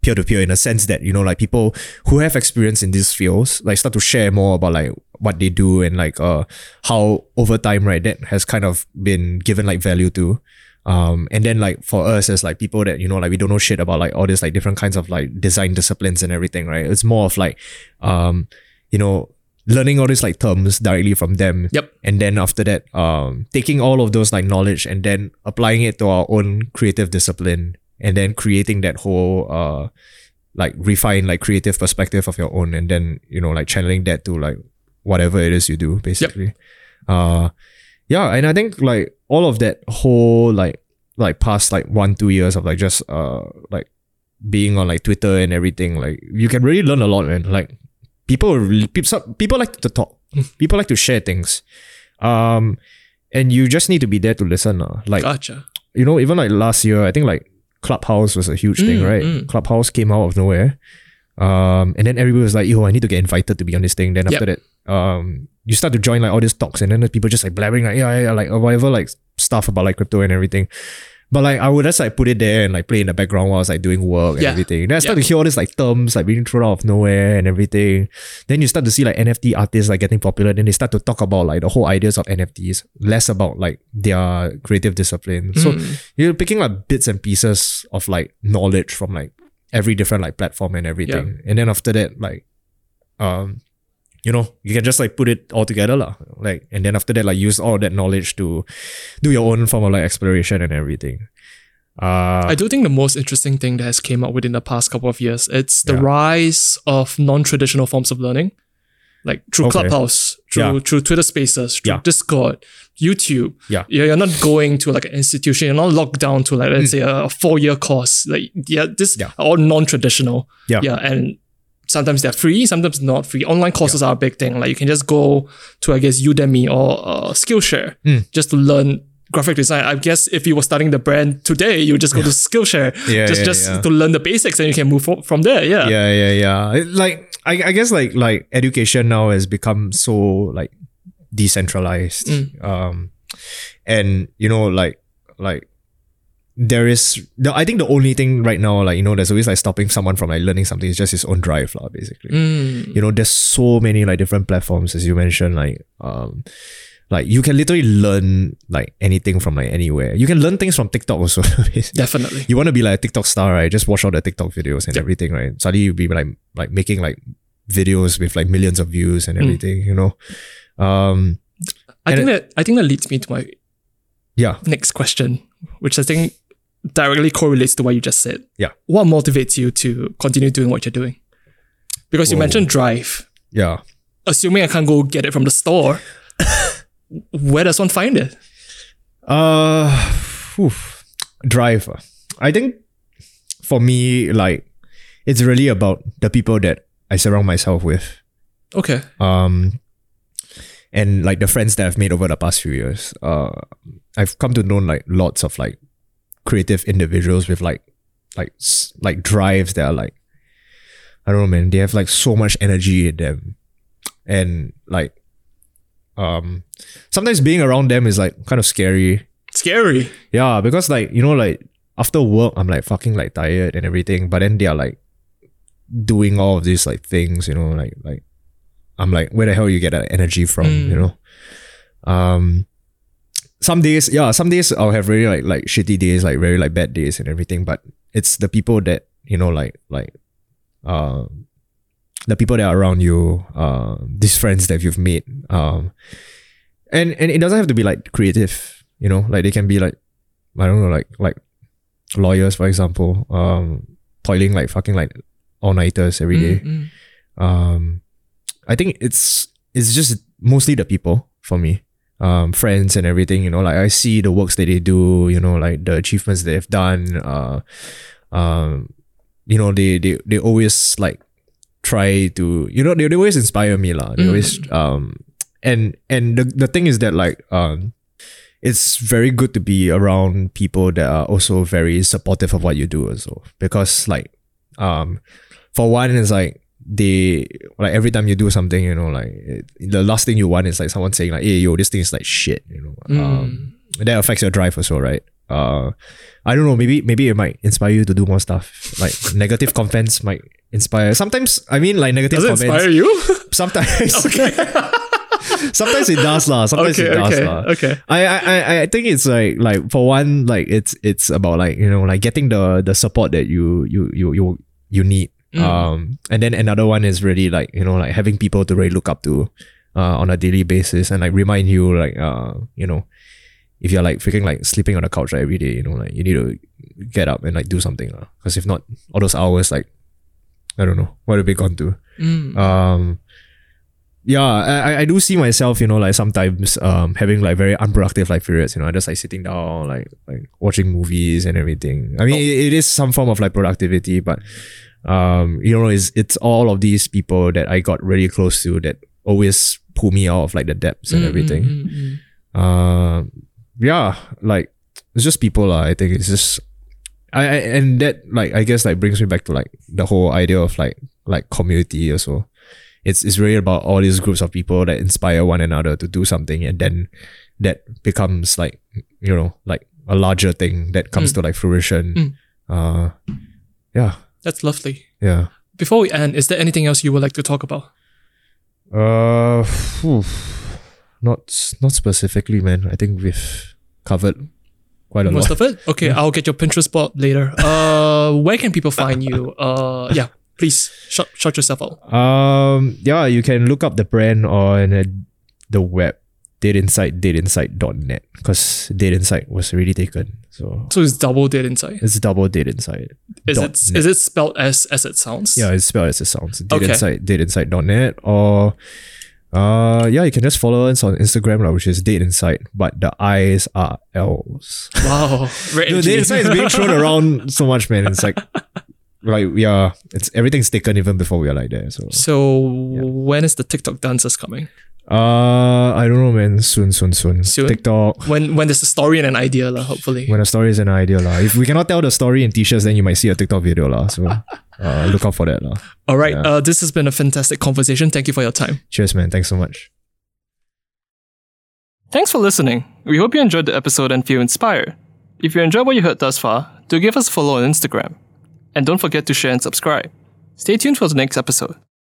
peer to peer in a sense that you know like people who have experience in these fields like start to share more about like what they do and like uh how over time right that has kind of been given like value to. Um and then like for us as like people that you know like we don't know shit about like all these like different kinds of like design disciplines and everything right? It's more of like um you know learning all these like terms directly from them. Yep. and then after that um taking all of those like knowledge and then applying it to our own creative discipline and then creating that whole uh like refined like creative perspective of your own and then you know like channeling that to like whatever it is you do basically. Uh yeah and i think like all of that whole like like past like one two years of like just uh like being on like twitter and everything like you can really learn a lot man. Like people people, people like to talk people like to share things um and you just need to be there to listen uh. like Gotcha. you know, even like last year, I think like Clubhouse was a huge thing, Mm, right? mm. Clubhouse came out of nowhere. Um, and then everybody was like, yo, I need to get invited to be on this thing. Then after that, um, you start to join like all these talks and then the people just like blabbering like, yeah, yeah, like or whatever, like stuff about like crypto and everything. But like I would just like put it there and like play in the background while I was like doing work and Yeah. everything. Then I start Yeah. to hear all these like terms like being thrown out of nowhere and everything. Then you start to see like NFT artists like getting popular. Then they start to talk about like the whole ideas of NFTs, less about like their creative discipline. So Mm. you're picking like bits and pieces of like knowledge from like every different like platform and everything. And then after that, like um you know, you can just like put it all together lah. Like and then after that, like use all that knowledge to do your own form of like exploration and everything. Uh I do think the most interesting thing that has came out within the past couple of years, it's the Yeah. rise of non-traditional forms of learning. Like through Okay. Clubhouse, through Yeah. through Twitter Spaces, through Yeah. Discord, YouTube. Yeah. You're you're not going to like an institution, you're not locked down to like let's say a, four-year course. Like yeah, this all non-traditional. Yeah. Yeah. And sometimes they're free, sometimes not free. Online courses are a big thing. Like you can just go to I guess Udemy or uh, Skillshare Hmm. just to learn graphic design. I guess if you were starting the brand today, you would just go to Skillshare Yeah, just yeah, just yeah. to learn the basics and you can move from there. Yeah. yeah, yeah, yeah. Like I, I guess like like education now has become so like decentralized. Mm. Um and you know like like there is the, I think the only thing right now, like, you know, there's always like stopping someone from like learning something is just his own drive, lah, basically. Mm. You know, there's so many like different platforms as you mentioned, like um like you can literally learn like anything from like anywhere. You can learn things from TikTok also. Definitely. you want to be like a TikTok star, right? Just watch all the TikTok videos and Yep. everything, right? Suddenly you'll be like like making like videos with like millions of views and Mm. everything, you know. Um I think that I think that leads me to my yeah. next question, which I think directly correlates to what you just said. Yeah. What motivates you to continue doing what you're doing? Because you Whoa. mentioned drive. Yeah. Assuming I can't go get it from the store, where does one find it? Uh oof. drive. I think for me, like it's really about the people that I surround myself with. Okay. Um, and like the friends that I've made over the past few years. Uh, I've come to know like lots of like creative individuals with like like like drives that are like I don't know, man. They have like so much energy in them, and like um, sometimes being around them is like kind of scary. Scary. Yeah, because like you know, like after work, I'm like fucking like tired and everything, but then they are like doing all of these like things, you know, like like I'm like, where the hell you get that energy from, Mm. you know? Um, some days, yeah, some days I'll have really like like shitty days, like very like bad days and everything, but it's the people that you know, like like uh, the people that are around you, uh, these friends that you've made, um, and and it doesn't have to be like creative, you know, like they can be like I don't know, like like lawyers, for example, um, toiling like fucking like all nighters every day. Mm, mm. Um, I think it's it's just mostly the people for me, um, friends and everything. You know, like I see the works that they do. You know, like the achievements they've done. Uh, um, you know, they they they always like try to you know they, they always inspire me lah. They Mm. always um and and the the thing is that like um it's very good to be around people that are also very supportive of what you do also because like um for one it's like they like every time you do something you know like it, the last thing you want is like someone saying like hey yo this thing is like shit you know. Um that affects your drive also right? Uh I don't know maybe maybe it might inspire you to do more stuff. Like negative comments might inspire. Sometimes I mean like negative Does comments inspire you? sometimes. Okay. sometimes it does lah. Sometimes okay, it does okay, lah. okay. I, I I I think it's like like for one like it's it's about like you know like getting the the support that you you you you you need Mm. um and then another one is really like you know like having people to really look up to uh on a daily basis and like remind you like uh you know if you're like freaking like sleeping on the couch every day you know like you need to get up and like do something because if not all those hours like I don't know what have we gone to Mm. um yeah I, I- do see myself you know like sometimes um having like very unproductive like periods you know just like sitting down like like watching movies and everything i mean it, it is some form of like productivity but um you know it's it's all of these people that i got really close to that always pull me out of like the depths and Mm, everything mm, mm, mm. um yeah like it's just people lah. i think it's just I, I and that like i guess like brings me back to like the whole idea of like like community also it's it's really about all these groups of people that inspire one another to do something and then that becomes like you know like a larger thing that comes Mm. to like fruition Mm. uh yeah That's lovely. yeah Before we end, is there anything else you would like to talk about? uh phew. not not specifically man i think we've covered quite a Most lot of it? Okay, I'll get your Pinterest board later. Uh, where can people find you? Uh, yeah, please shout, shout yourself out. Um, yeah, you can look up the brand on the web, deadinside, deadinside.net, because Dead Inside was already taken. So So it's double dead inside. it's double Dead Inside. Is it net. is it spelled as as it sounds? Yeah, it's spelled as it sounds. Date Okay. Insight, deadinside.net, or uh, yeah, you can just follow us on Instagram, lah, which is Dead Inside, but the I's are L's. Wow. Edgy. Dead Inside is being thrown around so much, man. It's like, like yeah, it's everything's taken even before we are like there. So So when is the TikTok dances coming? Uh, I don't know, man. Soon, soon, soon. Soon? TikTok. When when there's a story and an idea, lah, hopefully. When a story is an idea, lah. If we cannot tell the story in t-shirts, then you might see a TikTok video, lah. So, uh, look out for that, lah. All right. Yeah. Uh, this has been a fantastic conversation. Thank you for your time. Cheers, man. Thanks so much. Thanks for listening. We hope you enjoyed the episode and feel inspired. If you enjoyed what you heard thus far, do give us a follow on Instagram. And don't forget to share and subscribe. Stay tuned for the next episode.